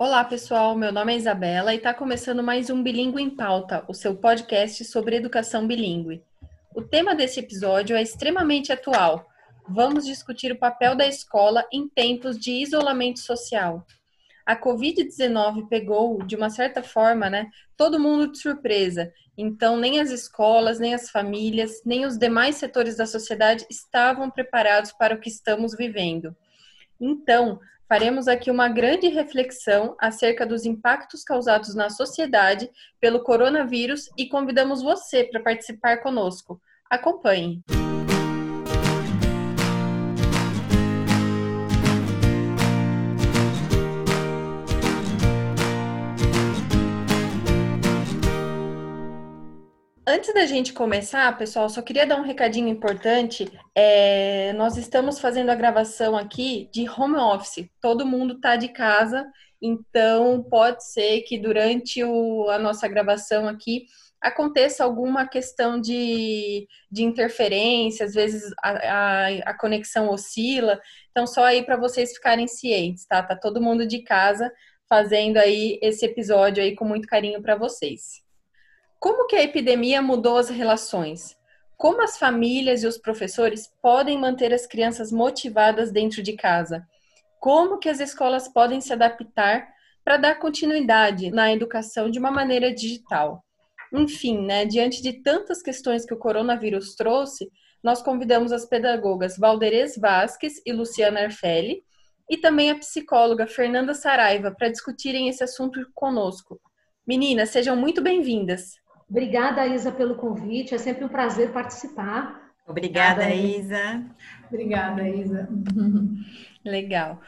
Olá, pessoal. Meu nome é Isabela e está começando mais um Bilingue em Pauta, o seu podcast sobre educação bilíngue. O tema desse episódio é extremamente atual. Vamos discutir o papel da escola em tempos de isolamento social. A Covid-19 pegou, de uma certa forma, né, todo mundo de surpresa. Então, nem as escolas, nem as famílias, nem os demais setores da sociedade estavam preparados para o que estamos vivendo. Então, faremos aqui uma grande reflexão acerca dos impactos causados na sociedade pelo coronavírus e convidamos você para participar conosco. Acompanhe! Antes da gente começar, pessoal, só queria dar um recadinho importante. É, nós estamos fazendo a gravação aqui de home office. Todo mundo está de casa, então pode ser que durante o, a nossa gravação aqui aconteça alguma questão de, de interferência, às vezes a, a, a conexão oscila. Então, só aí para vocês ficarem cientes, tá? Tá todo mundo de casa fazendo aí esse episódio aí com muito carinho para vocês. Como que a epidemia mudou as relações? Como as famílias e os professores podem manter as crianças motivadas dentro de casa? Como que as escolas podem se adaptar para dar continuidade na educação de uma maneira digital? Enfim, né, diante de tantas questões que o coronavírus trouxe, nós convidamos as pedagogas Valderez Vasques e Luciana Arfelli e também a psicóloga Fernanda Saraiva para discutirem esse assunto conosco. Meninas, sejam muito bem-vindas. Obrigada, Isa, pelo convite. É sempre um prazer participar. Obrigada, Obrigada Isa. Obrigada, Isa. Legal.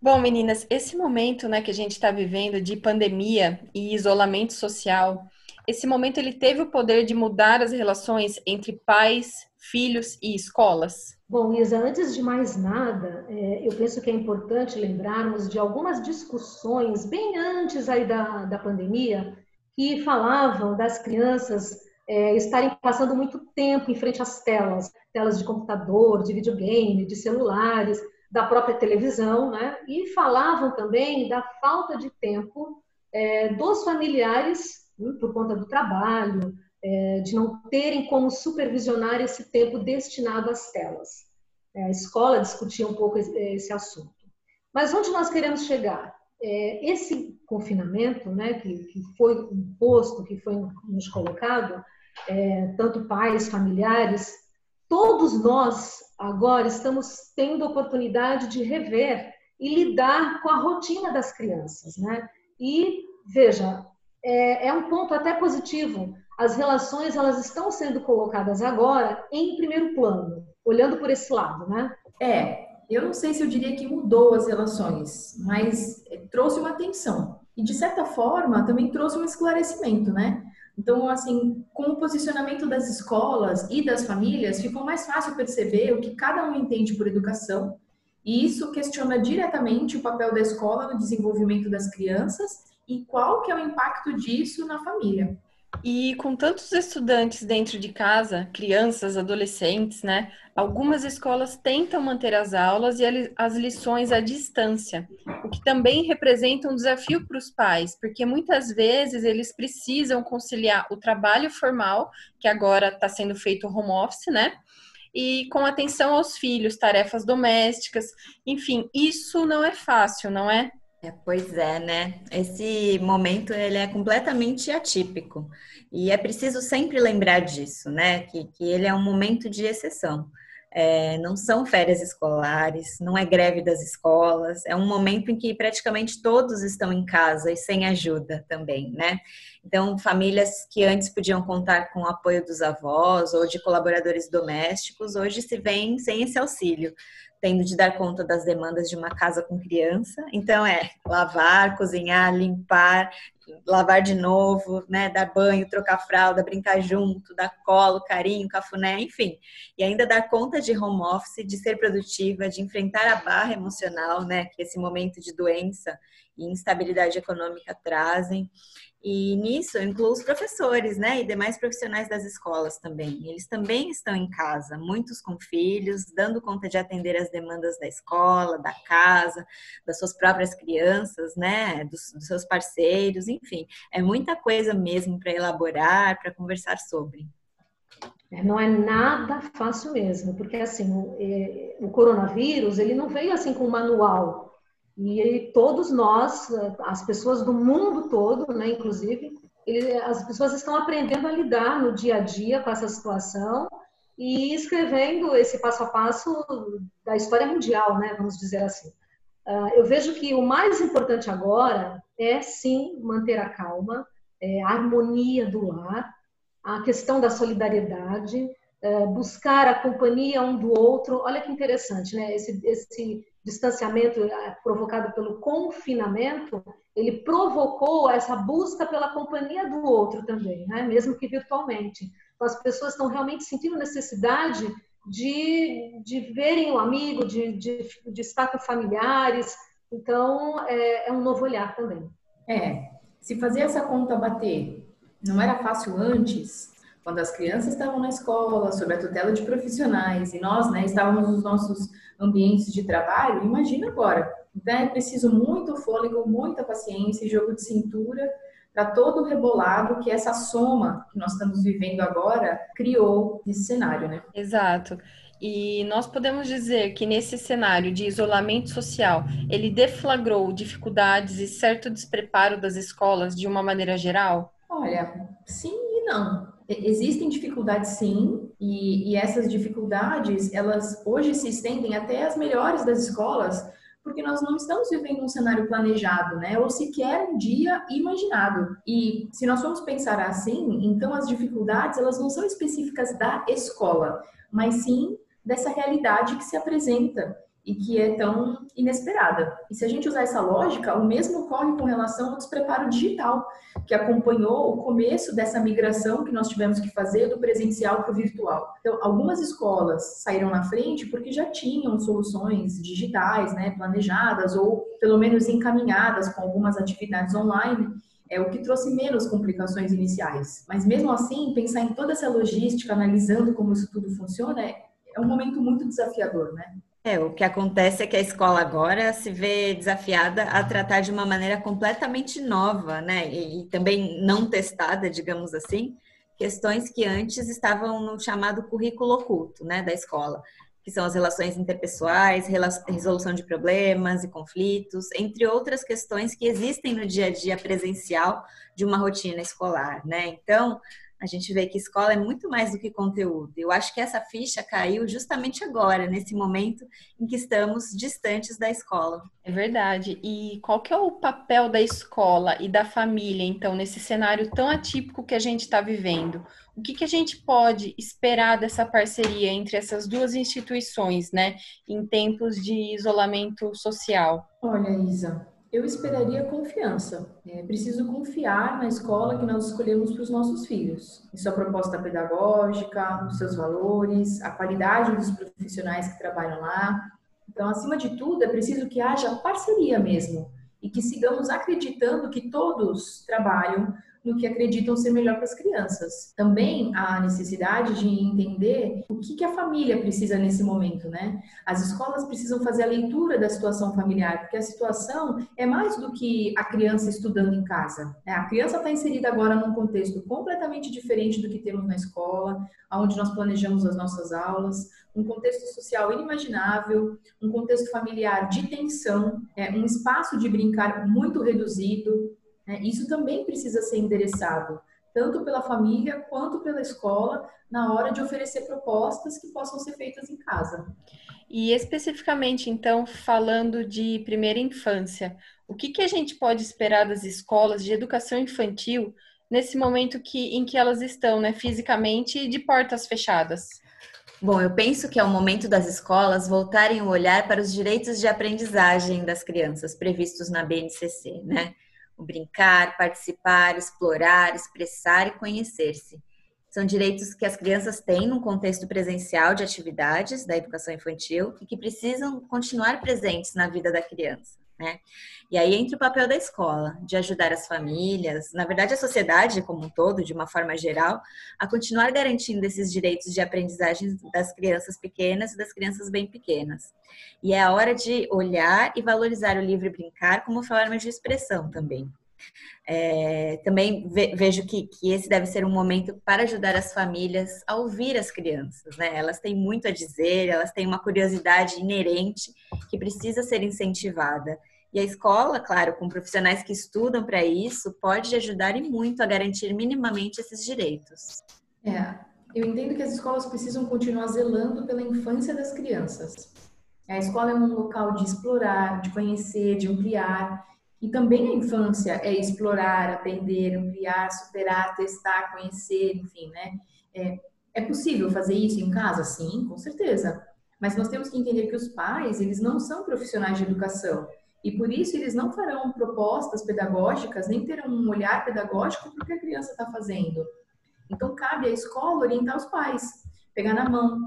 Bom, meninas, esse momento né, que a gente está vivendo de pandemia e isolamento social, esse momento ele teve o poder de mudar as relações entre pais, filhos e escolas? Bom, Isa, antes de mais nada, é, eu penso que é importante lembrarmos de algumas discussões bem antes aí da, da pandemia, que falavam das crianças é, estarem passando muito tempo em frente às telas, telas de computador, de videogame, de celulares, da própria televisão, né? E falavam também da falta de tempo é, dos familiares, né, por conta do trabalho, é, de não terem como supervisionar esse tempo destinado às telas. É, a escola discutia um pouco esse assunto. Mas onde nós queremos chegar? É, esse confinamento, né, que, que foi imposto, que foi nos colocado, é, tanto pais, familiares, todos nós agora estamos tendo a oportunidade de rever e lidar com a rotina das crianças, né? E veja, é, é um ponto até positivo. As relações elas estão sendo colocadas agora em primeiro plano, olhando por esse lado, né? É, eu não sei se eu diria que mudou as relações, mas eh, trouxe uma atenção. E, de certa forma, também trouxe um esclarecimento, né? Então, assim, com o posicionamento das escolas e das famílias, ficou mais fácil perceber o que cada um entende por educação, e isso questiona diretamente o papel da escola no desenvolvimento das crianças e qual que é o impacto disso na família. E com tantos estudantes dentro de casa, crianças, adolescentes, né? Algumas escolas tentam manter as aulas e as lições à distância, o que também representa um desafio para os pais, porque muitas vezes eles precisam conciliar o trabalho formal, que agora está sendo feito home office, né? E com atenção aos filhos, tarefas domésticas, enfim, isso não é fácil, não é? É, pois é, né? Esse momento ele é completamente atípico e é preciso sempre lembrar disso, né? Que, que ele é um momento de exceção. É, não são férias escolares, não é greve das escolas, é um momento em que praticamente todos estão em casa e sem ajuda também, né? Então, famílias que antes podiam contar com o apoio dos avós ou de colaboradores domésticos, hoje se veem sem esse auxílio tendo de dar conta das demandas de uma casa com criança. Então é lavar, cozinhar, limpar, lavar de novo, né, dar banho, trocar fralda, brincar junto, dar colo, carinho, cafuné, enfim. E ainda dar conta de home office, de ser produtiva, de enfrentar a barra emocional, né, que esse momento de doença e instabilidade econômica trazem. E nisso eu incluo os professores, né, e demais profissionais das escolas também. Eles também estão em casa, muitos com filhos, dando conta de atender as demandas da escola, da casa, das suas próprias crianças, né, dos, dos seus parceiros, enfim, é muita coisa mesmo para elaborar, para conversar sobre. É, não é nada fácil mesmo, porque assim, o, é, o coronavírus, ele não veio assim com um manual, e todos nós, as pessoas do mundo todo, né, inclusive, ele, as pessoas estão aprendendo a lidar no dia a dia com essa situação e escrevendo esse passo a passo da história mundial, né, vamos dizer assim. Uh, eu vejo que o mais importante agora é sim manter a calma, é, a harmonia do lar, a questão da solidariedade, buscar a companhia um do outro. Olha que interessante, né? Esse, esse distanciamento é, provocado pelo confinamento, ele provocou essa busca pela companhia do outro também, né? mesmo que virtualmente. Então, as pessoas estão realmente sentindo necessidade de, de verem o amigo, de, de, de estar com familiares. Então, é, é um novo olhar também. É, se fazer essa conta bater não era fácil antes, quando as crianças estavam na escola, sob a tutela de profissionais, e nós né, estávamos nos nossos ambientes de trabalho, imagina agora. Então é preciso muito fôlego, muita paciência e jogo de cintura para todo o rebolado que essa soma que nós estamos vivendo agora criou nesse cenário, né? Exato. E nós podemos dizer que nesse cenário de isolamento social, ele deflagrou dificuldades e certo despreparo das escolas de uma maneira geral? Olha, sim e não. Existem dificuldades sim, e, e, essas dificuldades, elas hoje se estendem até as melhores das escolas, porque nós não estamos vivendo um cenário planejado, né? Ou sequer um dia imaginado. E se nós formos pensar assim, então as dificuldades, elas não são específicas da escola, mas sim dessa realidade que se apresenta e que é tão inesperada. E se a gente usar essa lógica, o mesmo ocorre com relação ao despreparo digital, que acompanhou o começo dessa migração que nós tivemos que fazer do presencial para o virtual. Então, algumas escolas saíram na frente porque já tinham soluções digitais, né, planejadas ou pelo menos encaminhadas com algumas atividades online, é o que trouxe menos complicações iniciais. Mas mesmo assim, pensar em toda essa logística, analisando como isso tudo funciona, é, é um momento muito desafiador, né? É, o que acontece é que a escola agora se vê desafiada a tratar de uma maneira completamente nova, né? E, e, também não testada, digamos assim, questões que antes estavam no chamado currículo oculto, né, da escola, que são as relações interpessoais, resolução de problemas e conflitos, entre outras questões que existem no dia a dia presencial de uma rotina escolar, né? Então, a gente vê que escola é muito mais do que conteúdo. Eu acho que essa ficha caiu justamente agora, nesse momento em que estamos distantes da escola. É verdade. E qual que é o papel da escola e da família, então, nesse cenário tão atípico que a gente está vivendo? O que, que a gente pode esperar dessa parceria entre essas duas instituições, né, em tempos de isolamento social? Olha, Isa, eu esperaria confiança. É preciso confiar na escola que nós escolhemos para os nossos filhos, em sua proposta pedagógica, nos seus valores, a qualidade dos profissionais que trabalham lá. Então, acima de tudo, é preciso que haja parceria mesmo e que sigamos acreditando que todos trabalham no que acreditam ser melhor para as crianças. Também há necessidade de entender o que, que a família precisa nesse momento, né? As escolas precisam fazer a leitura da situação familiar, porque a situação é mais do que a criança estudando em casa. Né? A criança está inserida agora num contexto completamente diferente do que temos na escola, onde nós planejamos as nossas aulas, um contexto social inimaginável, um contexto familiar de tensão, é, um espaço de brincar muito reduzido? Isso também precisa ser endereçado, tanto pela família quanto pela escola, na hora de oferecer propostas que possam ser feitas em casa. E especificamente, então, falando de primeira infância, o que, que a gente pode esperar das escolas de educação infantil nesse momento que, em que elas estão, né, fisicamente de portas fechadas? Bom, eu penso que é o momento das escolas voltarem o olhar para os direitos de aprendizagem das crianças previstos na BNCC, né? O brincar, participar, explorar, expressar e conhecer-se. São direitos que as crianças têm num contexto presencial de atividades da educação infantil e que precisam continuar presentes na vida da criança. Né? E aí entra o papel da escola, de ajudar as famílias, na verdade a sociedade como um todo, de uma forma geral, a continuar garantindo esses direitos de aprendizagem das crianças pequenas e das crianças bem pequenas. E é a hora de olhar e valorizar o livre brincar como forma de expressão também. É, também vejo que, que, esse deve ser um momento para ajudar as famílias a ouvir as crianças, né? Elas têm muito a dizer, elas têm uma curiosidade inerente que precisa ser incentivada. E a escola, claro, com profissionais que estudam para isso, pode ajudar e muito a garantir minimamente esses direitos. É, eu entendo que as escolas precisam continuar zelando pela infância das crianças. A escola é um local de explorar, de conhecer, de ampliar. E também a infância é explorar, aprender, ampliar, superar, testar, conhecer, enfim, né? É, é possível fazer isso em casa? Sim, com certeza. Mas nós temos que entender que os pais, eles não são profissionais de educação. E por isso eles não farão propostas pedagógicas, nem terão um olhar pedagógico para o que a criança está fazendo. Então, cabe à escola orientar os pais, pegar na mão,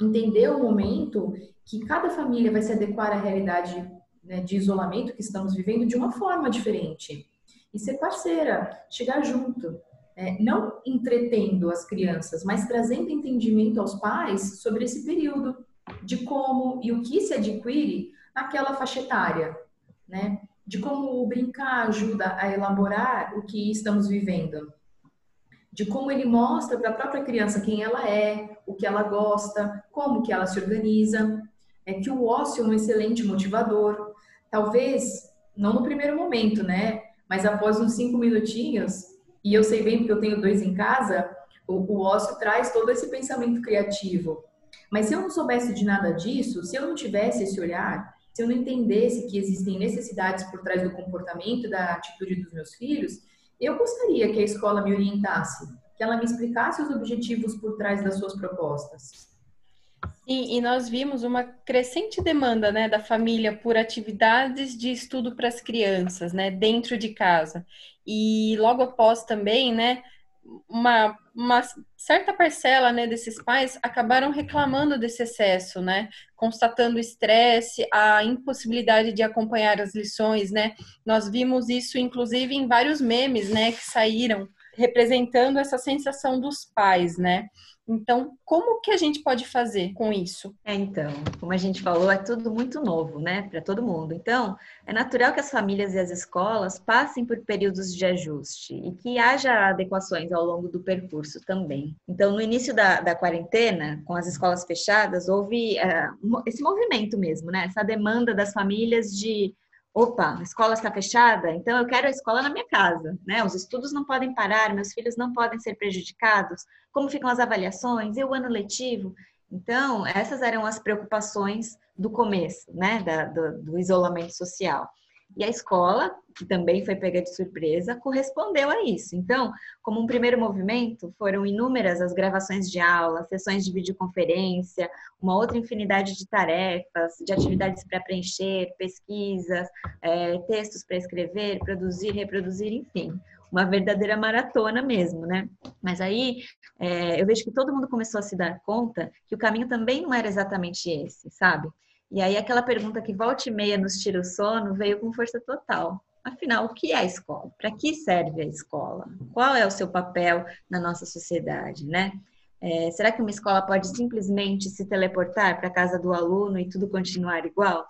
entender o momento que cada família vai se adequar à realidade né, de isolamento que estamos vivendo de uma forma diferente. E ser parceira, chegar junto, né, não entretendo as crianças, mas trazendo entendimento aos pais sobre esse período, de como e o que se adquire naquela faixa etária, né? De como o brincar ajuda a elaborar o que estamos vivendo, de como ele mostra para a própria criança quem ela é, o que ela gosta, como que ela se organiza, é que o ócio é um excelente motivador, talvez não no primeiro momento, né? Mas após uns cinco minutinhos, e eu sei bem porque eu tenho dois em casa, o, o ócio traz todo esse pensamento criativo. Mas se eu não soubesse de nada disso, se eu não tivesse esse olhar, se eu não entendesse que existem necessidades por trás do comportamento, da atitude dos meus filhos, eu gostaria que a escola me orientasse, que ela me explicasse os objetivos por trás das suas propostas. Sim, e nós vimos uma crescente demanda né, da família por atividades de estudo para as crianças, né, dentro de casa. E logo após também, né, uma, uma certa parcela né, desses pais acabaram reclamando desse excesso, né? Constatando estresse, a impossibilidade de acompanhar as lições, né? Nós vimos isso, inclusive, em vários memes, né, que saíram representando essa sensação dos pais, né? Então, como que a gente pode fazer com isso? É, então, como a gente falou, é tudo muito novo, né, para todo mundo. Então, é natural que as famílias e as escolas passem por períodos de ajuste e que haja adequações ao longo do percurso também. Então, no início da, da quarentena, com as escolas fechadas, houve uh, esse movimento mesmo, né, essa demanda das famílias de opa, a escola está fechada, então eu quero a escola na minha casa, né? Os estudos não podem parar, meus filhos não podem ser prejudicados, como ficam as avaliações e o ano letivo? Então, essas eram as preocupações do começo, né, da, do, do isolamento social. E a escola, que também foi pega de surpresa, correspondeu a isso. Então, como um primeiro movimento, foram inúmeras as gravações de aula, sessões de videoconferência, uma outra infinidade de tarefas, de atividades para preencher, pesquisas, é, textos para escrever, produzir, reproduzir, enfim. Uma verdadeira maratona mesmo, né? Mas aí é, eu vejo que todo mundo começou a se dar conta que o caminho também não era exatamente esse, sabe? E aí aquela pergunta que volta e meia nos tira o sono veio com força total. Afinal, o que é a escola? Para que serve a escola? Qual é o seu papel na nossa sociedade, né? É, será que uma escola pode simplesmente se teleportar para a casa do aluno e tudo continuar igual?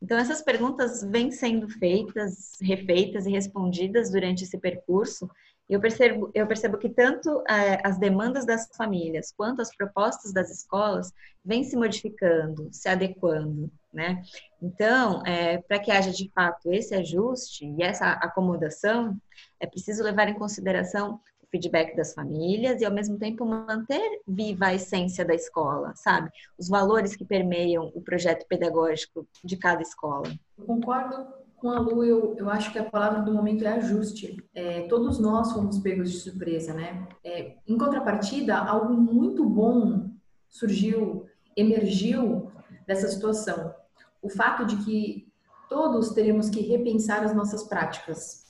Então, essas perguntas vêm sendo feitas, refeitas e respondidas durante esse percurso, eu percebo, eu percebo que tanto é, as demandas das famílias quanto as propostas das escolas vêm se modificando, se adequando, né? Então, é, para que haja de fato esse ajuste e essa acomodação, é preciso levar em consideração o feedback das famílias e, ao mesmo tempo, manter viva a essência da escola, sabe? Os valores que permeiam o projeto pedagógico de cada escola. Eu concordo com a Lu, eu, eu acho que a palavra do momento é ajuste. É, todos nós fomos pegos de surpresa, né? É, em contrapartida, algo muito bom surgiu, emergiu dessa situação. O fato de que todos teremos que repensar as nossas práticas.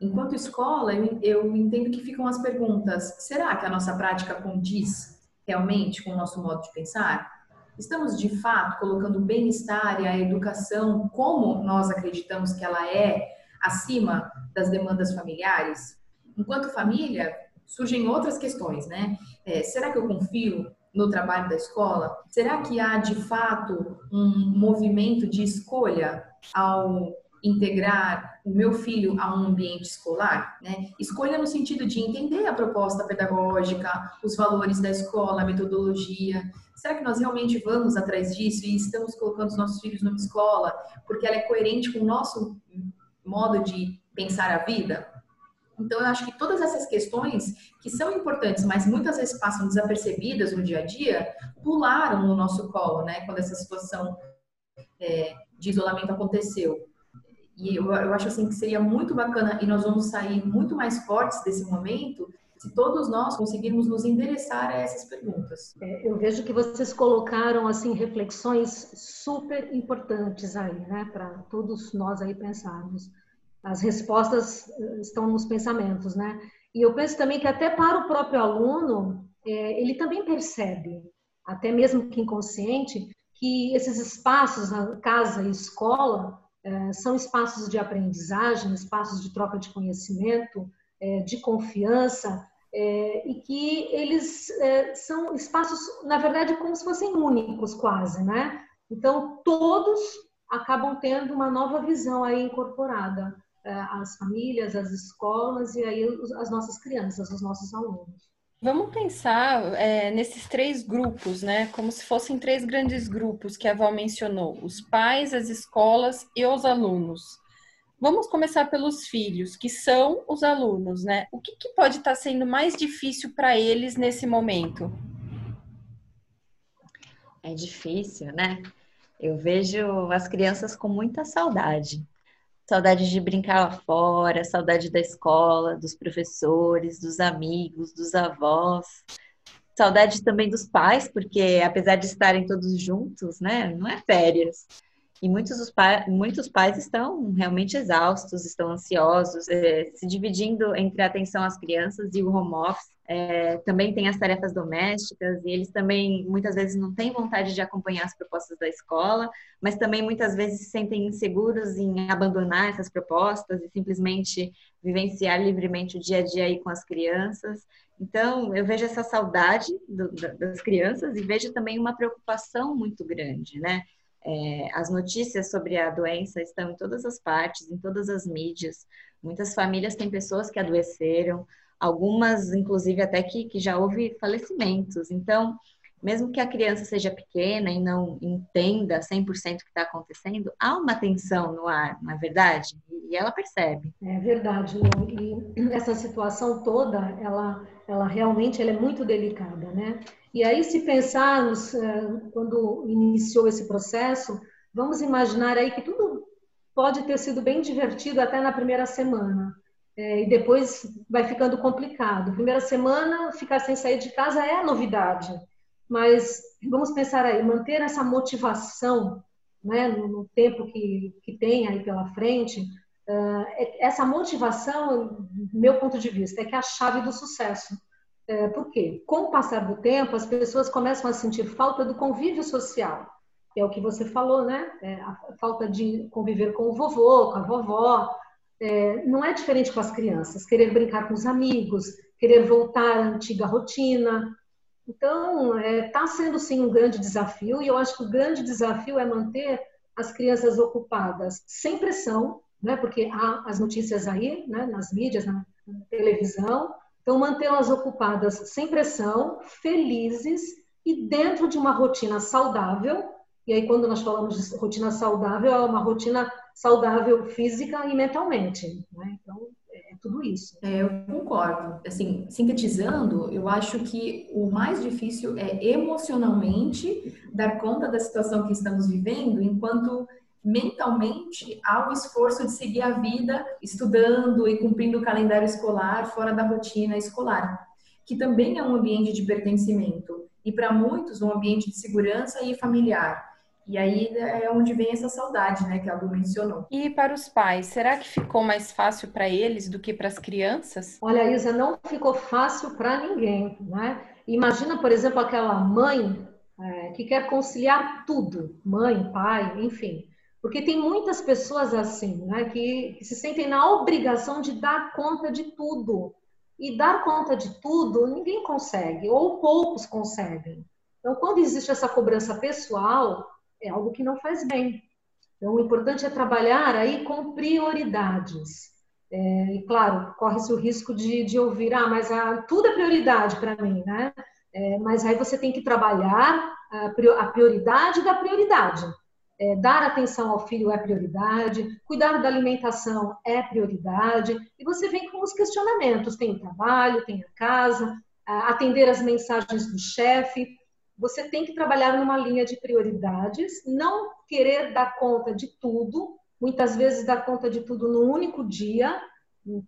Enquanto escola, eu, eu entendo que ficam as perguntas: será que a nossa prática condiz realmente com o nosso modo de pensar? Estamos de fato colocando o bem-estar e a educação como nós acreditamos que ela é acima das demandas familiares? Enquanto família, surgem outras questões, né? É, será que eu confio no trabalho da escola? Será que há de fato um movimento de escolha ao integrar o meu filho a um ambiente escolar, né? Escolha no sentido de entender a proposta pedagógica, os valores da escola, a metodologia. Será que nós realmente vamos atrás disso e estamos colocando os nossos filhos numa escola porque ela é coerente com o nosso modo de pensar a vida? Então, eu acho que todas essas questões que são importantes, mas muitas vezes passam desapercebidas no dia a dia, pularam no nosso colo, né? Quando essa situação é, de isolamento aconteceu. E eu, eu acho assim que seria muito bacana e nós vamos sair muito mais fortes desse momento se todos nós conseguirmos nos endereçar a essas perguntas. É, eu vejo que vocês colocaram assim reflexões super importantes aí, né, para todos nós aí pensarmos. As respostas eh, estão nos pensamentos, né? E eu penso também que até para o próprio aluno, é, ele também percebe, até mesmo que inconsciente, que esses espaços, casa e escola, são espaços de aprendizagem, espaços de troca de conhecimento, é, de confiança, é, e que eles são espaços, na verdade, como se fossem únicos quase, né? Então, todos acabam tendo uma nova visão aí incorporada às famílias, às escolas e aí as nossas crianças, os nossos alunos. Vamos pensar é, nesses três grupos, né? Como se fossem três grandes grupos que a Val mencionou: os pais, as escolas e os alunos. Vamos começar pelos filhos, que são os alunos, né? O que, que pode estar sendo mais difícil para eles nesse momento? É difícil, né? Eu vejo as crianças com muita saudade saudade de brincar lá fora, saudade da escola, dos professores, dos amigos, dos avós, saudade também dos pais, porque apesar de estarem todos juntos, né, não é férias. E muitos, dos pa muitos pais estão realmente exaustos, estão ansiosos, é, se dividindo entre a atenção às crianças e o home office. É, também tem as tarefas domésticas e eles também muitas vezes não têm vontade de acompanhar as propostas da escola, mas também muitas vezes se sentem inseguros em abandonar essas propostas e simplesmente vivenciar livremente o dia a dia aí com as crianças. Então, eu vejo essa saudade do, das crianças e vejo também uma preocupação muito grande, né? É, as notícias sobre a doença estão em todas as partes, em todas as mídias. Muitas famílias têm pessoas que adoeceram, algumas, inclusive, até que, que já houve falecimentos. Então, mesmo que a criança seja pequena e não entenda 100% o que está acontecendo, há uma tensão no ar, não é verdade? E ela percebe. É verdade, e essa situação toda, ela, ela realmente ela é muito delicada, né? E aí, se pensarmos, eh, quando iniciou esse processo, vamos imaginar aí que tudo pode ter sido bem divertido até na primeira semana é, e depois vai ficando complicado. Primeira semana, ficar sem sair de casa é novidade, mas vamos pensar aí, manter essa motivação né, no, no tempo que, que tem aí pela frente, uh, essa motivação, meu ponto de vista, é que é a chave do sucesso. É, por quê? Com o passar do tempo, as pessoas começam a sentir falta do convívio social, é o que você falou, né? É, a falta de conviver com o vovô, com a vovó, é, não é diferente com as crianças, querer brincar com os amigos, querer voltar à antiga rotina. Então, está é, tá sendo sim um grande desafio, e eu acho que o grande desafio é manter as crianças ocupadas sem pressão, né, porque há as notícias aí, né, nas mídias, na, televisão, então mantê-las ocupadas sem pressão, felizes e dentro de uma rotina saudável. E aí, quando nós falamos de rotina saudável, é uma rotina saudável física e mentalmente. Né? Então, é tudo isso. É, eu concordo. Assim, sintetizando, eu acho que o mais difícil é emocionalmente dar conta da situação que estamos vivendo, enquanto mentalmente há o esforço de seguir a vida estudando e cumprindo o calendário escolar fora da rotina escolar, que também é um ambiente de pertencimento e para muitos um ambiente de segurança e familiar. E aí é onde vem essa saudade, né, que a Lu mencionou. E para os pais, será que ficou mais fácil para eles do que para as crianças? Olha, Isa, não ficou fácil para ninguém, né? Imagina, por exemplo, aquela mãe é, que quer conciliar tudo, mãe, pai, enfim. Porque tem muitas pessoas assim, né, que, que se sentem na obrigação de dar conta de tudo. E dar conta de tudo ninguém consegue, ou poucos conseguem. Então, quando existe essa cobrança pessoal, é algo que não faz bem. Então, o importante é trabalhar aí com prioridades. É, e, claro, corre-se o risco de, de ouvir, ah, mas a, tudo é prioridade para mim, né? É, mas aí você tem que trabalhar a, prioridade da prioridade. É, dar atenção ao filho é prioridade, cuidar da alimentação é prioridade, e você vem com os questionamentos: tem o trabalho, tem a casa, atender as mensagens do chefe. Você tem que trabalhar numa linha de prioridades, não querer dar conta de tudo, muitas vezes dar conta de tudo no único dia.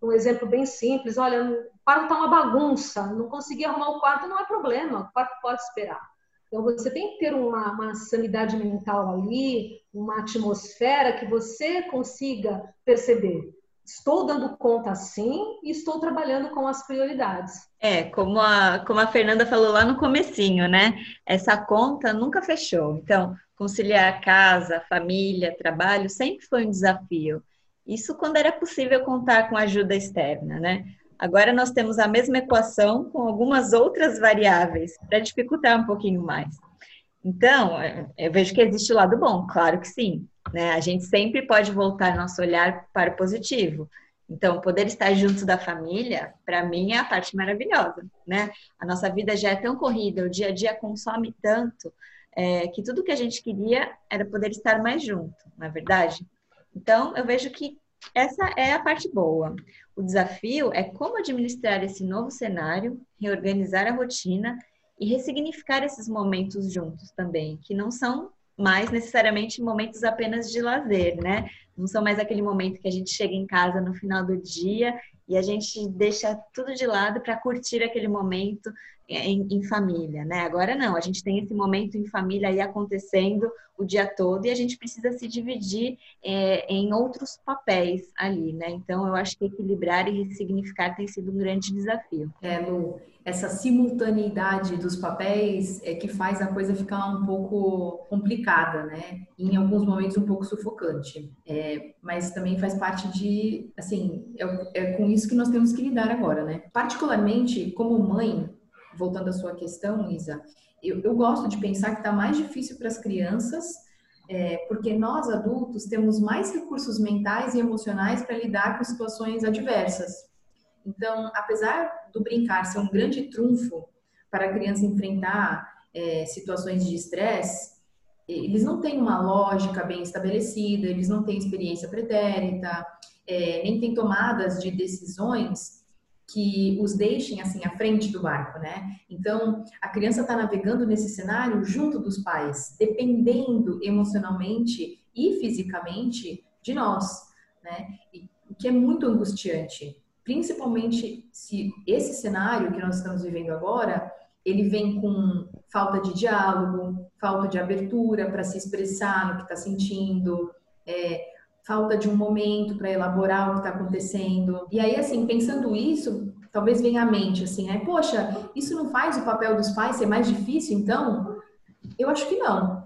Um exemplo bem simples: olha, o quarto está uma bagunça, não consegui arrumar o quarto, não é problema, o quarto pode esperar. Então, você tem que ter uma, uma sanidade mental ali, uma atmosfera que você consiga perceber. Estou dando conta sim e estou trabalhando com as prioridades. É, como a, como a Fernanda falou lá no comecinho, né? Essa conta nunca fechou. Então, conciliar casa, família, trabalho sempre foi um desafio. Isso quando era possível contar com ajuda externa, né? Agora nós temos a mesma equação com algumas outras variáveis para dificultar um pouquinho mais. Então, é, eu vejo que existe o lado bom, claro que sim. Né? A gente sempre pode voltar nosso olhar para o positivo. Então, poder estar junto da família, para mim, é a parte maravilhosa, né? A nossa vida já é tão corrida, o dia a dia consome tanto, é, que tudo que a gente queria era poder estar mais junto, não é verdade? Então, eu vejo que essa é a parte boa. O desafio é como administrar esse novo cenário, reorganizar a rotina e ressignificar esses momentos juntos também, que não são mais necessariamente momentos apenas de lazer, né? Não são mais aquele momento que a gente chega em casa no final do dia e a gente deixa tudo de lado para curtir aquele momento em, em, família, né? Agora não, a gente tem esse momento em família aí acontecendo o dia todo e a gente precisa se dividir é, em outros papéis ali, né? Então eu acho que equilibrar e ressignificar tem sido um grande desafio. É, Lu, essa simultaneidade dos papéis é que faz a coisa ficar um pouco complicada, né? Em alguns momentos um pouco sufocante. É, mas também faz parte de, assim, é, é com isso que nós temos que lidar agora, né? Particularmente como mãe, voltando à sua questão, Isa, eu, eu gosto de pensar que está mais difícil para as crianças, é, porque nós adultos temos mais recursos mentais e emocionais para lidar com situações adversas. Então, apesar do brincar ser um grande trunfo para a criança enfrentar é, situações de estresse, eles não têm uma lógica bem estabelecida, eles não têm experiência pretérita, é, nem têm tomadas de decisões que os deixem assim à frente do barco, né? Então, a criança está navegando nesse cenário junto dos pais, dependendo emocionalmente e fisicamente de nós, né? O que é muito angustiante, principalmente se esse cenário que nós estamos vivendo agora, ele vem com falta de diálogo, falta de abertura para se expressar no que está sentindo, é, falta de um momento para elaborar o que está acontecendo. E aí, assim, pensando isso, talvez venha à mente, assim, né? Poxa, isso não faz o papel dos pais ser mais difícil, então? Eu acho que não.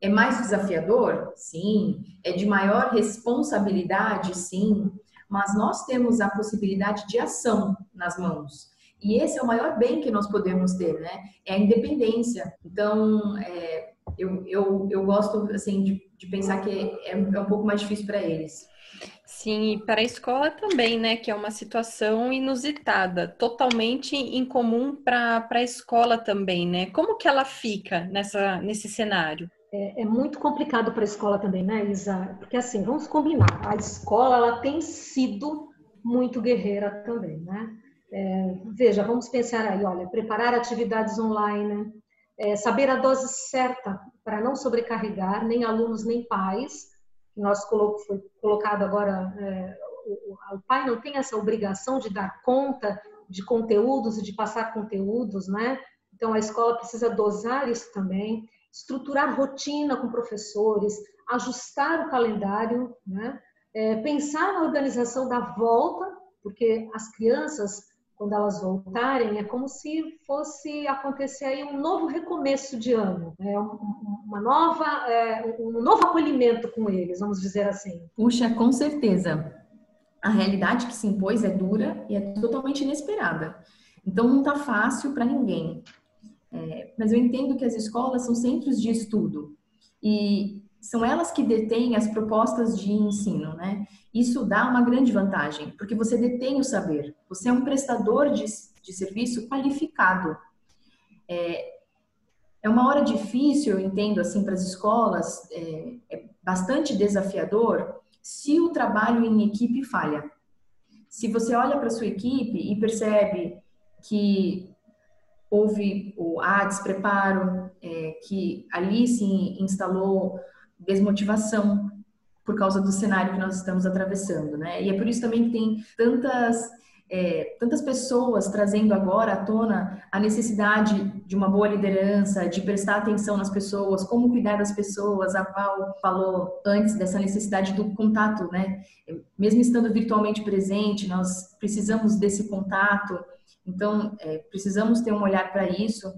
É mais desafiador? Sim. É de maior responsabilidade? Sim. Mas nós temos a possibilidade de ação nas mãos. E esse é o maior bem que nós podemos ter, né? É a independência. Então, é, eu, eu, eu gosto, assim, de de pensar que é, é um pouco mais difícil para eles. Sim, e para a escola também, né? Que é uma situação inusitada, totalmente incomum para a escola também, né? Como que ela fica nessa, nesse cenário? É, é muito complicado para a escola também, né, Isa? Porque assim, vamos combinar, a escola ela tem sido muito guerreira também, né? É, veja, vamos pensar aí, olha, preparar atividades online, é, saber a dose certa para não sobrecarregar nem alunos nem pais. Nós foi colocado agora, é, o, o, pai não tem essa obrigação de dar conta de conteúdos e de passar conteúdos, né? Então a escola precisa dosar isso também, estruturar rotina com professores, ajustar o calendário, né? É, pensar na organização da volta, porque as crianças quando elas voltarem, é como se fosse acontecer aí um novo recomeço de ano, é uma nova, é, um novo acolhimento com eles, vamos dizer assim. Puxa, com certeza. A realidade que se impôs é dura e é totalmente inesperada. Então não está fácil para ninguém. É, mas eu entendo que as escolas são centros de estudo e são elas que detêm as propostas de ensino, né? Isso dá uma grande vantagem, porque você detém o saber. Você é um prestador de, de serviço qualificado. É, é uma hora difícil, eu entendo, assim, para as escolas, é, é bastante desafiador se o trabalho em equipe falha. Se você olha para sua equipe e percebe que houve o há despreparo, é, que ali se instalou desmotivação por causa do cenário que nós estamos atravessando, né? E é por isso também que tem tantas é, tantas pessoas trazendo agora à tona a necessidade de uma boa liderança, de prestar atenção nas pessoas, como cuidar das pessoas. A Val falou antes dessa necessidade do contato, né? Mesmo estando virtualmente presente, nós precisamos desse contato. Então, é, precisamos ter um olhar para isso.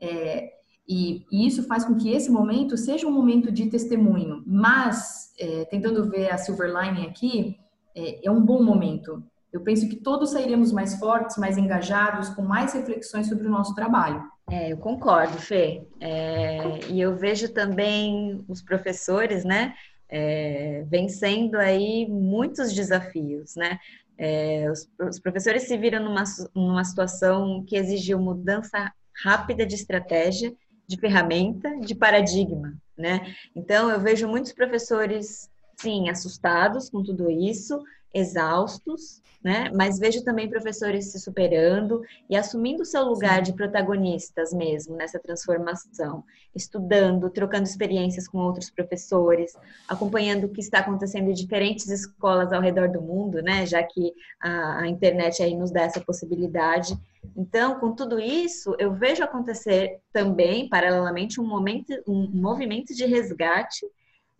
É, e, e, isso faz com que esse momento seja um momento de testemunho. Mas, é, tentando ver a silver lining aqui, é, é, um bom momento. Eu penso que todos sairemos mais fortes, mais engajados, com mais reflexões sobre o nosso trabalho. É, eu concordo, Fê. É, e eu vejo também os professores, né, é, vencendo aí muitos desafios, né? É, os, os, professores se viram numa, numa situação que exigiu mudança rápida de estratégia de ferramenta, de paradigma, né? Então, eu vejo muitos professores, sim, assustados com tudo isso, exaustos, né? Mas vejo também professores se superando e assumindo o seu lugar de protagonistas mesmo nessa transformação, estudando, trocando experiências com outros professores, acompanhando o que está acontecendo em diferentes escolas ao redor do mundo, né? Já que a, a internet aí nos dá essa possibilidade. Então, com tudo isso, eu vejo acontecer também, paralelamente, um momento, um movimento de resgate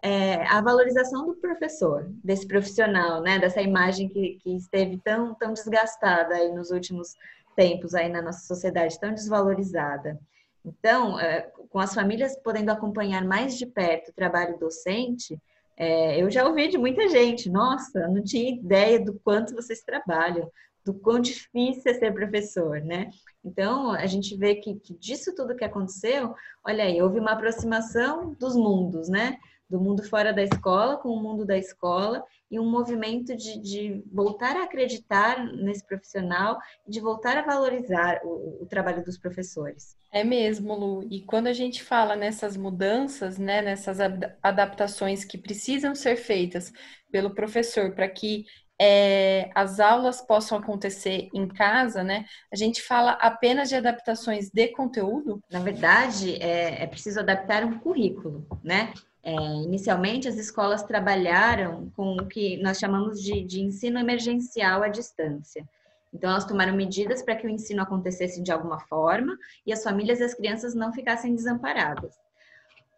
é, a valorização do professor, desse profissional, né, dessa imagem que, que esteve tão, tão desgastada aí nos últimos tempos aí na nossa sociedade, tão desvalorizada. Então, é, com as famílias podendo acompanhar mais de perto o trabalho docente, é, eu já ouvi de muita gente, nossa, não tinha ideia do quanto vocês trabalham, do quão difícil é ser professor, né? Então, a gente vê que, que disso tudo que aconteceu, olha aí, houve uma aproximação dos mundos, né? Do mundo fora da escola com o mundo da escola e um movimento de, de voltar a acreditar nesse profissional e de voltar a valorizar o, o, trabalho dos professores. É mesmo, Lu. E quando a gente fala nessas mudanças, né, nessas adaptações que precisam ser feitas pelo professor para que é, as aulas possam acontecer em casa, né? A gente fala apenas de adaptações de conteúdo? Na verdade, é, é preciso adaptar um currículo, né? É, inicialmente, as escolas trabalharam com o que nós chamamos de, de ensino emergencial à distância. Então, elas tomaram medidas para que o ensino acontecesse de alguma forma e as famílias e as crianças não ficassem desamparadas.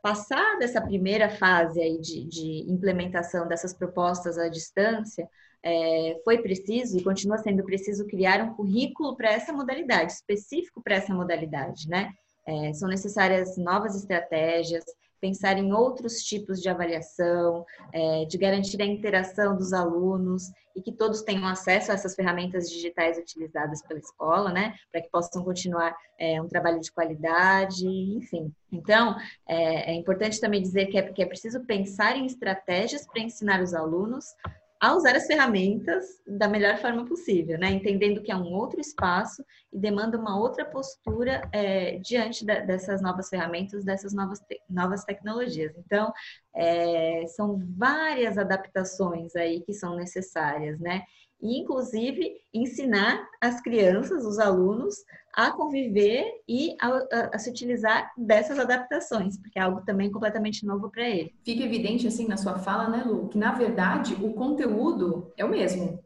Passada essa primeira fase aí de, de implementação dessas propostas à distância, é, foi preciso e continua sendo preciso criar um currículo para essa modalidade, específico para essa modalidade, né? É, são necessárias novas estratégias, pensar em outros tipos de avaliação, é, de garantir a interação dos alunos e que todos tenham acesso a essas ferramentas digitais utilizadas pela escola, né, para que possam continuar é, um trabalho de qualidade, enfim. Então, é, é importante também dizer que é, que é preciso pensar em estratégias para ensinar os alunos a usar as ferramentas da melhor forma possível, né? Entendendo que é um outro espaço e demanda uma outra postura é, diante da, dessas novas ferramentas, dessas novas, te novas tecnologias. Então, é, são várias adaptações aí que são necessárias, né? E, inclusive, ensinar as crianças, os alunos, a conviver e a, a, a, se utilizar dessas adaptações, porque é algo também completamente novo para ele. Fica evidente, assim, na sua fala, né, Lu, que, na verdade, o conteúdo é o mesmo.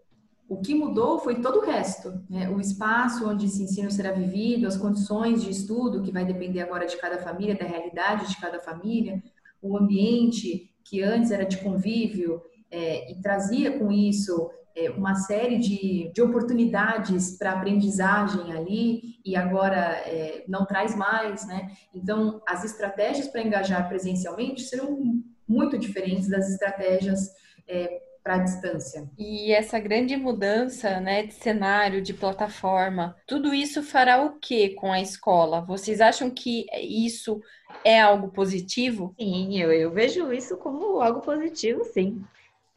O que mudou foi todo o resto, né? o espaço onde esse ensino será vivido, as condições de estudo, que vai depender agora de cada família, da realidade de cada família, o ambiente que antes era de convívio é, e trazia com isso uma série de, de oportunidades para aprendizagem ali e agora é, não traz mais, né? Então, as estratégias para engajar presencialmente serão muito diferentes das estratégias é, para a distância. E essa grande mudança, né, de cenário, de plataforma, tudo isso fará o que com a escola? Vocês acham que isso é algo positivo? Sim, eu, eu vejo isso como algo positivo, sim.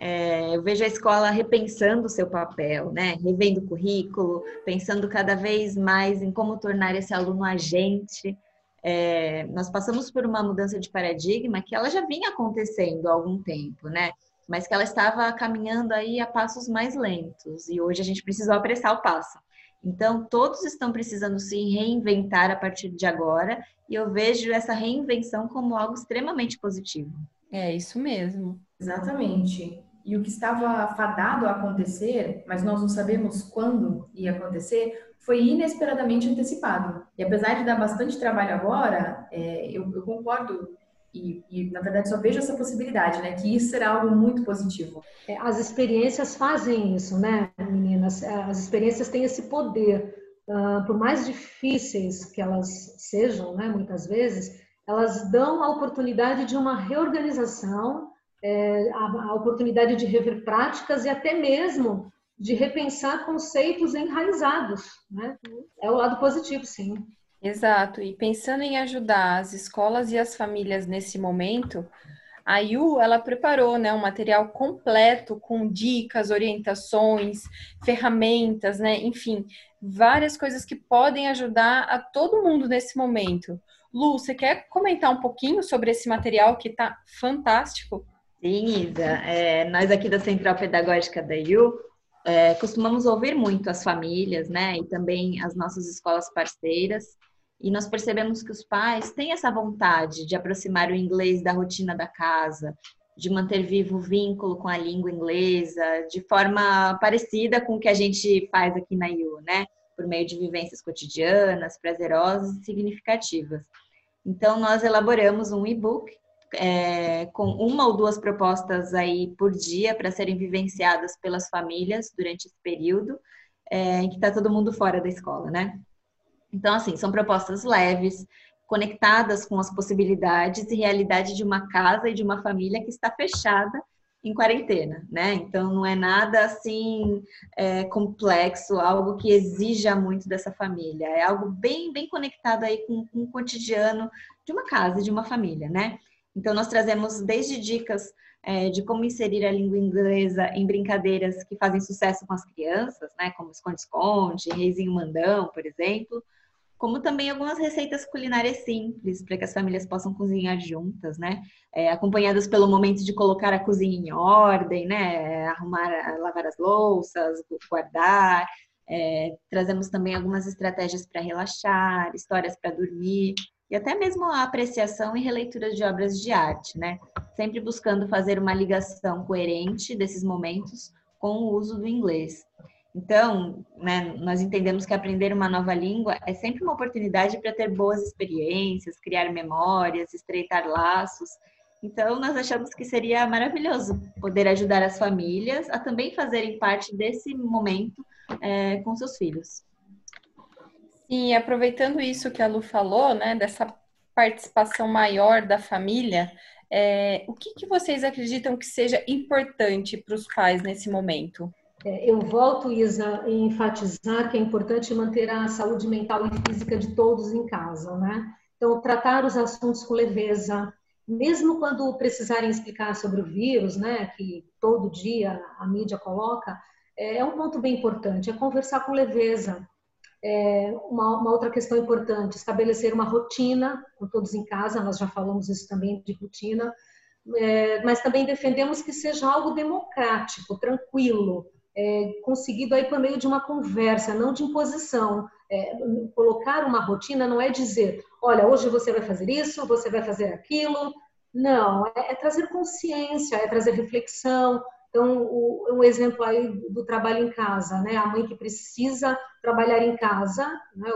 É, eu vejo a escola repensando o seu papel, né? Revendo o currículo, pensando cada vez mais em como tornar esse aluno agente. É, nós passamos por uma mudança de paradigma que ela já vinha acontecendo há algum tempo, né? Mas que ela estava caminhando aí a passos mais lentos e hoje a gente precisou apressar o passo. Então, todos estão precisando se reinventar a partir de agora e eu vejo essa reinvenção como algo extremamente positivo. É isso mesmo. Exatamente. E o que estava fadado a acontecer, mas nós não sabemos quando ia acontecer, foi inesperadamente antecipado. E apesar de dar bastante trabalho agora, é, eu, eu, concordo e, e, na verdade só vejo essa possibilidade, né? Que isso será algo muito positivo. É, as experiências fazem isso, né, meninas? É, as experiências têm esse poder. Uh, por mais difíceis que elas sejam, né, muitas vezes, elas dão a oportunidade de uma reorganização é, a, a oportunidade de rever práticas e até mesmo de repensar conceitos enraizados. Né? É o lado positivo, sim. Exato. E pensando em ajudar as escolas e as famílias nesse momento, a IU ela preparou né, um material completo com dicas, orientações, ferramentas, né, enfim, várias coisas que podem ajudar a todo mundo nesse momento. Lu, você quer comentar um pouquinho sobre esse material que está fantástico? Sim, Isa. É, nós aqui da Central Pedagógica da IU é, costumamos ouvir muito as famílias, né, e também as nossas escolas parceiras, e nós percebemos que os pais têm essa vontade de aproximar o inglês da rotina da casa, de manter vivo o vínculo com a língua inglesa, de forma parecida com o que a gente faz aqui na IU, né, por meio de vivências cotidianas, prazerosas e significativas. Então, nós elaboramos um e-book é, com uma ou duas propostas aí por dia para serem vivenciadas pelas famílias durante esse período é, em que está todo mundo fora da escola, né? Então, assim, são propostas leves, conectadas com as possibilidades e realidade de uma casa e de uma família que está fechada em quarentena, né? Então não é nada assim é, complexo, algo que exija muito dessa família. É algo bem bem conectado aí com, com o cotidiano de uma casa, de uma família, né? Então, nós trazemos desde dicas é, de como inserir a língua inglesa em brincadeiras que fazem sucesso com as crianças, né, como esconde-esconde, reizinho mandão, por exemplo, como também algumas receitas culinárias simples para que as famílias possam cozinhar juntas, né, é, acompanhadas pelo momento de colocar a cozinha em ordem, né, arrumar, lavar as louças, guardar. É, trazemos também algumas estratégias para relaxar, histórias para dormir e até mesmo a apreciação e releitura de obras de arte, né? Sempre buscando fazer uma ligação coerente desses momentos com o uso do inglês. Então, né, nós entendemos que aprender uma nova língua é sempre uma oportunidade para ter boas experiências, criar memórias, estreitar laços. Então, nós achamos que seria maravilhoso poder ajudar as famílias a também fazerem parte desse momento é, com seus filhos. E aproveitando isso que a Lu falou, né, dessa participação maior da família, é, o que, que vocês acreditam que seja importante para os pais nesse momento? É, eu volto, Isa, a enfatizar que é importante manter a saúde mental e física de todos em casa, né? Então, tratar os assuntos com leveza, mesmo quando precisarem explicar sobre o vírus, né, que todo dia a mídia coloca, é, é um ponto bem importante, é conversar com leveza, é, uma, uma, outra questão importante, estabelecer uma rotina com todos em casa, nós já falamos isso também de rotina, é, mas também defendemos que seja algo democrático, tranquilo, é, conseguido aí por meio de uma conversa, não de imposição. É, colocar uma rotina não é dizer, olha, hoje você vai fazer isso, você vai fazer aquilo. Não, é, é trazer consciência, é trazer reflexão, então, o, um exemplo aí do trabalho em casa, né? A mãe que precisa trabalhar em casa, né?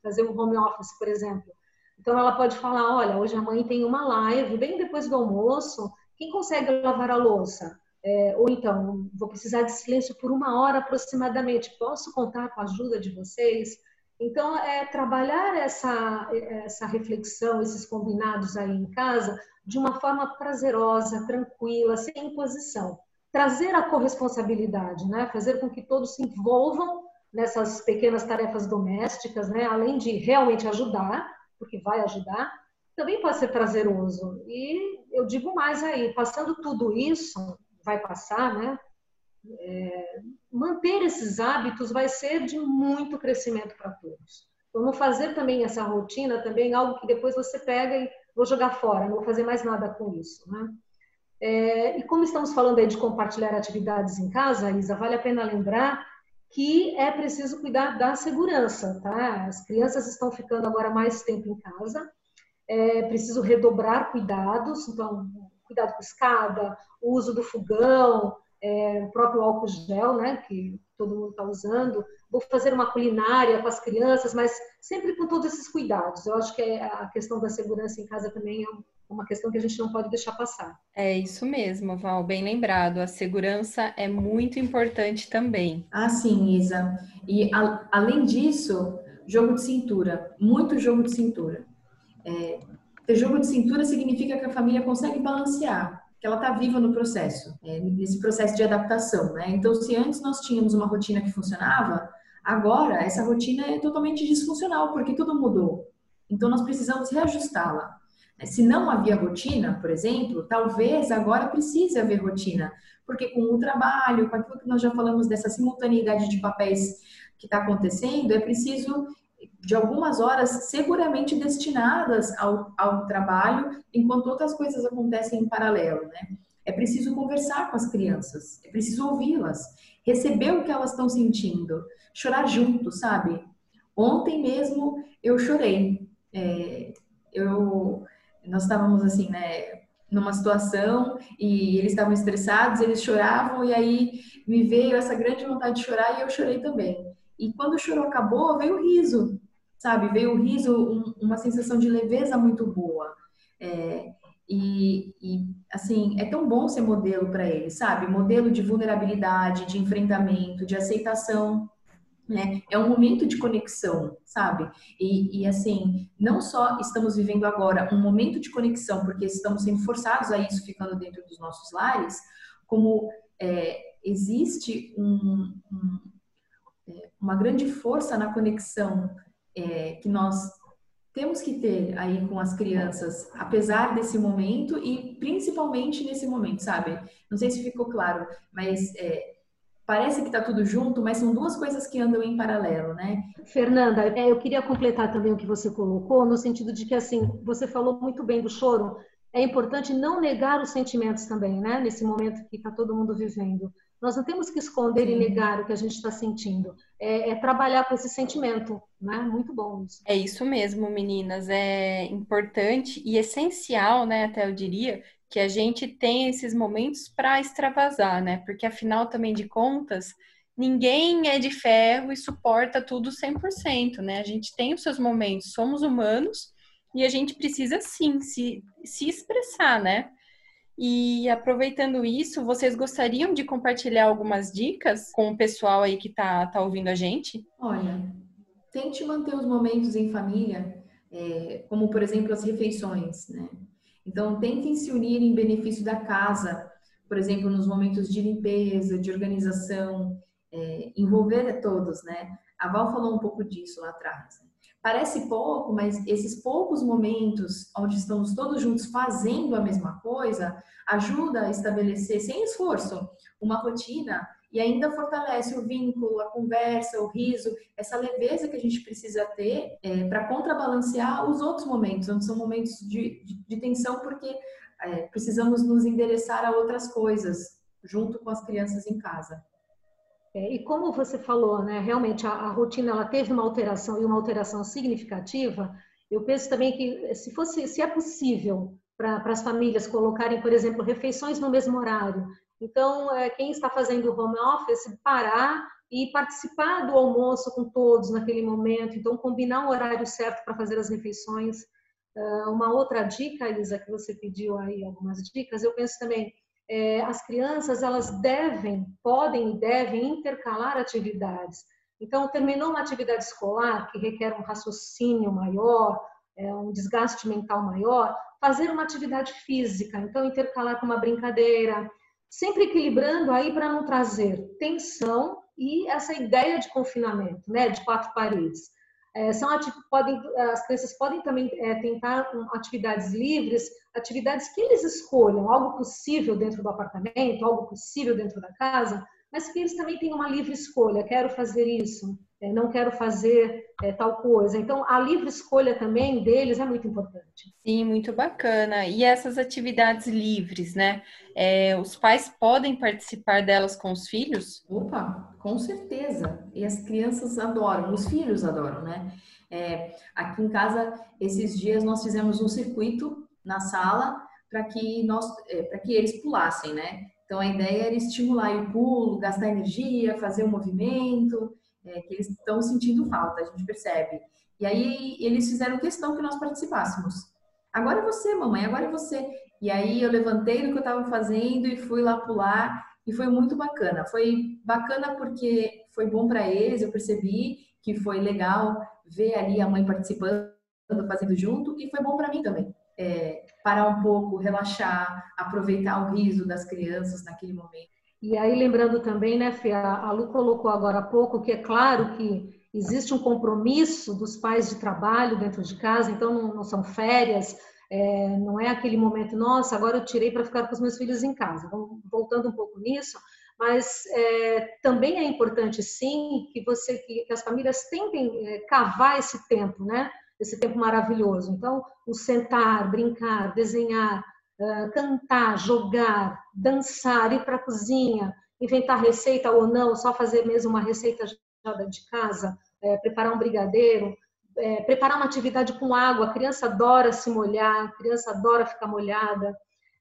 fazer um home office, por exemplo. Então, ela pode falar: olha, hoje a mãe tem uma live, bem depois do almoço, quem consegue lavar a louça? É, ou então, vou precisar de silêncio por uma hora aproximadamente, posso contar com a ajuda de vocês? Então, é trabalhar essa, essa reflexão, esses combinados aí em casa, de uma forma prazerosa, tranquila, sem imposição. Trazer a corresponsabilidade, né? fazer com que todos se envolvam nessas pequenas tarefas domésticas, né? além de realmente ajudar, porque vai ajudar, também pode ser prazeroso. E eu digo mais aí, passando tudo isso, vai passar, né? É, manter esses hábitos vai ser de muito crescimento para todos. Não fazer também essa rotina também algo que depois você pega e vou jogar fora, não vou fazer mais nada com isso, né? É, e como estamos falando aí de compartilhar atividades em casa, Isa, vale a pena lembrar que é preciso cuidar da segurança, tá? As crianças estão ficando agora mais tempo em casa, é preciso redobrar cuidados, então, cuidado com escada, o uso do fogão, é, o próprio álcool gel, né, que todo mundo está usando. Vou fazer uma culinária com as crianças, mas sempre com todos esses cuidados. Eu acho que é a questão da segurança em casa também é uma questão que a gente não pode deixar passar. É isso mesmo, Val, bem lembrado. A segurança é muito importante também. Ah, sim, Isa. E a, além disso, jogo de cintura, muito jogo de cintura. É, ter jogo de cintura significa que a família consegue balancear que ela está viva no processo, é, nesse processo de adaptação, né? Então, se antes nós tínhamos uma rotina que funcionava, agora essa rotina é totalmente disfuncional, porque tudo mudou. Então, nós precisamos reajustá-la. Se não havia rotina, por exemplo, talvez agora precise haver rotina, porque com o trabalho, com aquilo que nós já falamos dessa simultaneidade de papéis que está acontecendo, é preciso de algumas horas seguramente destinadas ao, ao trabalho, enquanto outras coisas acontecem em paralelo, né? É preciso conversar com as crianças, é preciso ouvi-las, receber o que elas estão sentindo, chorar junto, sabe? Ontem mesmo eu chorei. É, eu, nós estávamos assim, né, numa situação e eles estavam estressados, eles choravam e aí me veio essa grande vontade de chorar e eu chorei também. E quando o choro acabou, veio o riso, sabe? Veio o riso, um, uma sensação de leveza muito boa. É, e, e, assim, é tão bom ser modelo para eles, sabe? Modelo de vulnerabilidade, de enfrentamento, de aceitação. Né? É um momento de conexão, sabe? E, e, assim, não só estamos vivendo agora um momento de conexão, porque estamos sendo forçados a isso ficando dentro dos nossos lares, como é, existe um, um, é, uma grande força na conexão é, que nós temos que ter aí com as crianças, apesar desse momento e principalmente nesse momento, sabe? Não sei se ficou claro, mas é, parece que está tudo junto, mas são duas coisas que andam em paralelo, né? Fernanda, é, eu queria completar também o que você colocou, no sentido de que, assim, você falou muito bem do choro, é importante não negar os sentimentos também, né? Nesse momento que está todo mundo vivendo. Nós não temos que esconder e negar o que a gente está sentindo. É, é, trabalhar com esse sentimento, né? Muito bom isso. É isso mesmo, meninas. É importante e essencial, né? Até eu diria que a gente tenha esses momentos para extravasar, né? Porque afinal também de contas, ninguém é de ferro e suporta tudo 100%, né? A gente tem os seus momentos, somos humanos e a gente precisa sim se, se expressar, né? E aproveitando isso, vocês gostariam de compartilhar algumas dicas com o pessoal aí que tá, tá ouvindo a gente? Olha, tente manter os momentos em família, é, como por exemplo as refeições, né? Então, tentem se unir em benefício da casa, por exemplo, nos momentos de limpeza, de organização, é, envolver todos, né? A Val falou um pouco disso lá atrás. Né? Parece pouco, mas esses poucos momentos onde estamos todos juntos fazendo a mesma coisa ajuda a estabelecer, sem esforço, uma rotina e ainda fortalece o vínculo, a conversa, o riso, essa leveza que a gente precisa ter é, para contrabalancear os outros momentos, onde são momentos de, de, de tensão, porque é, precisamos nos endereçar a outras coisas junto com as crianças em casa. É, e como você falou, né, realmente a, a, rotina ela teve uma alteração e uma alteração significativa. Eu penso também que se fosse, se é possível para as famílias colocarem, por exemplo, refeições no mesmo horário. Então, é, quem está fazendo home office parar e participar do almoço com todos naquele momento. Então, combinar um horário certo para fazer as refeições. Uh, uma outra dica, Isa, que você pediu aí algumas dicas, eu penso também é, as crianças elas devem, podem e devem intercalar atividades. Então, terminou uma atividade escolar que requer um raciocínio maior, é, um desgaste mental maior, fazer uma atividade física. Então, intercalar com uma brincadeira, sempre equilibrando aí para não trazer tensão e essa ideia de confinamento, né, de quatro paredes. É, são podem, as crianças podem também é, tentar atividades livres, atividades que eles escolham, algo possível dentro do apartamento, algo possível dentro da casa, mas que eles também têm uma livre escolha. Quero fazer isso, é, não quero fazer é, tal coisa. Então, a livre escolha também deles é muito importante. Sim, muito bacana. E essas atividades livres, né? É, os pais podem participar delas com os filhos? Opa, com certeza. E as crianças adoram, os filhos adoram, né? É, aqui em casa, esses dias nós fizemos um circuito na sala para que nós, é, para que eles pulassem, né? Então a ideia era estimular o pulo, gastar energia, fazer o um movimento, é, que eles estão sentindo falta, a gente percebe. E aí eles fizeram questão que nós participássemos. Agora é você, mamãe, agora é você. E aí eu levantei do que eu estava fazendo e fui lá pular e foi muito bacana. Foi bacana porque foi bom para eles, eu percebi que foi legal ver ali a mãe participando, fazendo junto e foi bom para mim também é, parar um pouco, relaxar, aproveitar o riso das crianças naquele momento. E aí, lembrando também, né, Fê, a Lu colocou agora há pouco que é claro que existe um compromisso dos pais de trabalho dentro de casa, então não, não são férias, é, não é aquele momento, nossa, agora eu tirei para ficar com os meus filhos em casa. Então, voltando um pouco nisso, mas é, também é importante, sim, que você, que, que as famílias tentem é, cavar esse tempo, né? esse tempo maravilhoso. Então, o sentar, brincar, desenhar, cantar, jogar, dançar, ir para a cozinha, inventar receita ou não, só fazer mesmo uma receita já de casa, é, preparar um brigadeiro, é, preparar uma atividade com água. A criança adora se molhar, a criança adora ficar molhada.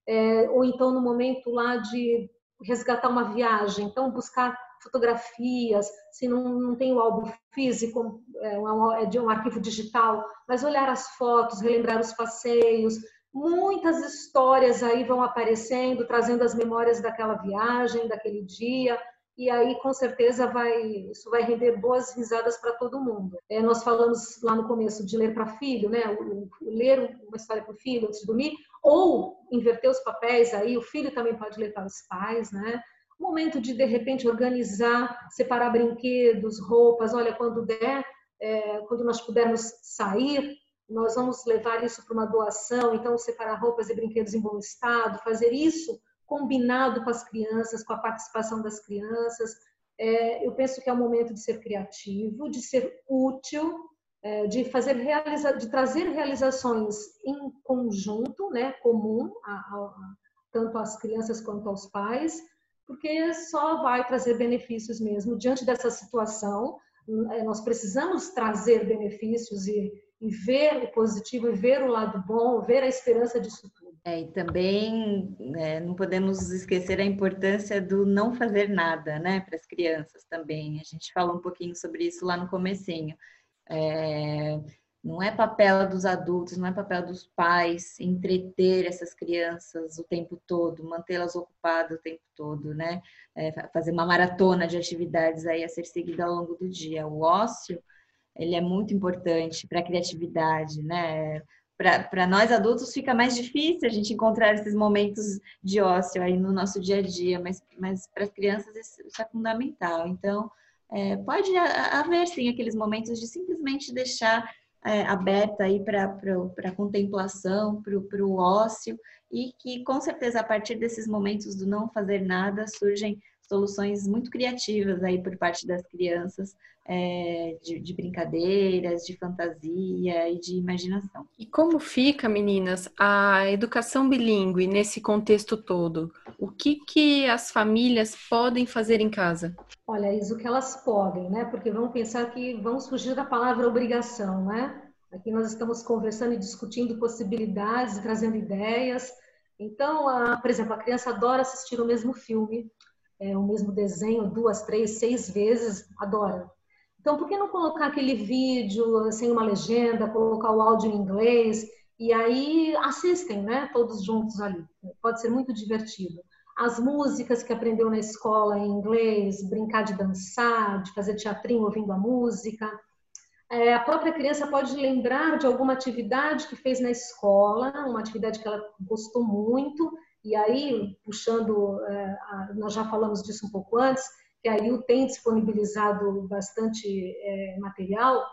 É, ou então no momento lá de resgatar uma viagem, então buscar fotografias, se não, não tem o álbum físico, é, é de um arquivo digital, mas olhar as fotos, relembrar os passeios, muitas histórias aí vão aparecendo, trazendo as memórias daquela viagem, daquele dia, e aí com certeza vai isso vai render boas risadas para todo mundo. É, nós falamos lá no começo de ler para filho, né? O, o, ler uma história para o filho antes de dormir, ou inverter os papéis aí, o filho também pode ler para os pais, né? momento de, de repente, organizar, separar brinquedos, roupas. Olha, quando der, é, quando nós pudermos sair, nós vamos levar isso para uma doação. Então, separar roupas e brinquedos em bom estado, fazer isso combinado com as crianças, com a participação das crianças. É, eu penso que é o momento de ser criativo, de ser útil, é, de fazer realiza de trazer realizações em conjunto, né, comum, a, a, tanto às crianças quanto aos pais, porque só vai trazer benefícios mesmo. Diante dessa situação, é, nós precisamos trazer benefícios e, e ver o positivo, e ver o lado bom, ver a esperança disso tudo. É, e também é, não podemos esquecer a importância do não fazer nada, né, para as crianças também. A gente falou um pouquinho sobre isso lá no comecinho. É, não é papel dos adultos, não é papel dos pais entreter essas crianças o tempo todo, mantê-las ocupadas o tempo todo, né? É, fazer uma maratona de atividades aí a ser seguida ao longo do dia. O ócio, ele é muito importante para a criatividade, né? Para nós adultos fica mais difícil a gente encontrar esses momentos de ócio aí no nosso dia a dia, mas, mas para as crianças isso é fundamental. Então, é, pode haver sim aqueles momentos de simplesmente deixar é, aberta aí para contemplação, para o ócio, e que com certeza a partir desses momentos do não fazer nada surgem soluções muito criativas aí por parte das crianças, é, de, de, brincadeiras, de fantasia e de imaginação. E como fica, meninas, a educação bilíngue nesse contexto todo? O que, que as famílias podem fazer em casa? Olha, isso que elas podem, né? Porque vamos pensar que vamos fugir da palavra obrigação, né? Aqui nós estamos conversando e discutindo possibilidades, trazendo ideias. Então, a, por exemplo, a criança adora assistir o mesmo filme, é, o mesmo desenho duas, três, seis vezes, adora. Então, por que não colocar aquele vídeo sem uma legenda, colocar o áudio em inglês e aí assistem, né? Todos juntos ali. Pode ser muito divertido. as músicas que aprendeu na escola em inglês, brincar de dançar, de fazer teatrinho ouvindo a música. É, a própria criança pode lembrar de alguma atividade que fez na escola, uma atividade que ela gostou muito, e aí, puxando, é, nós já falamos disso um pouco antes, que a IU tem disponibilizado bastante é, material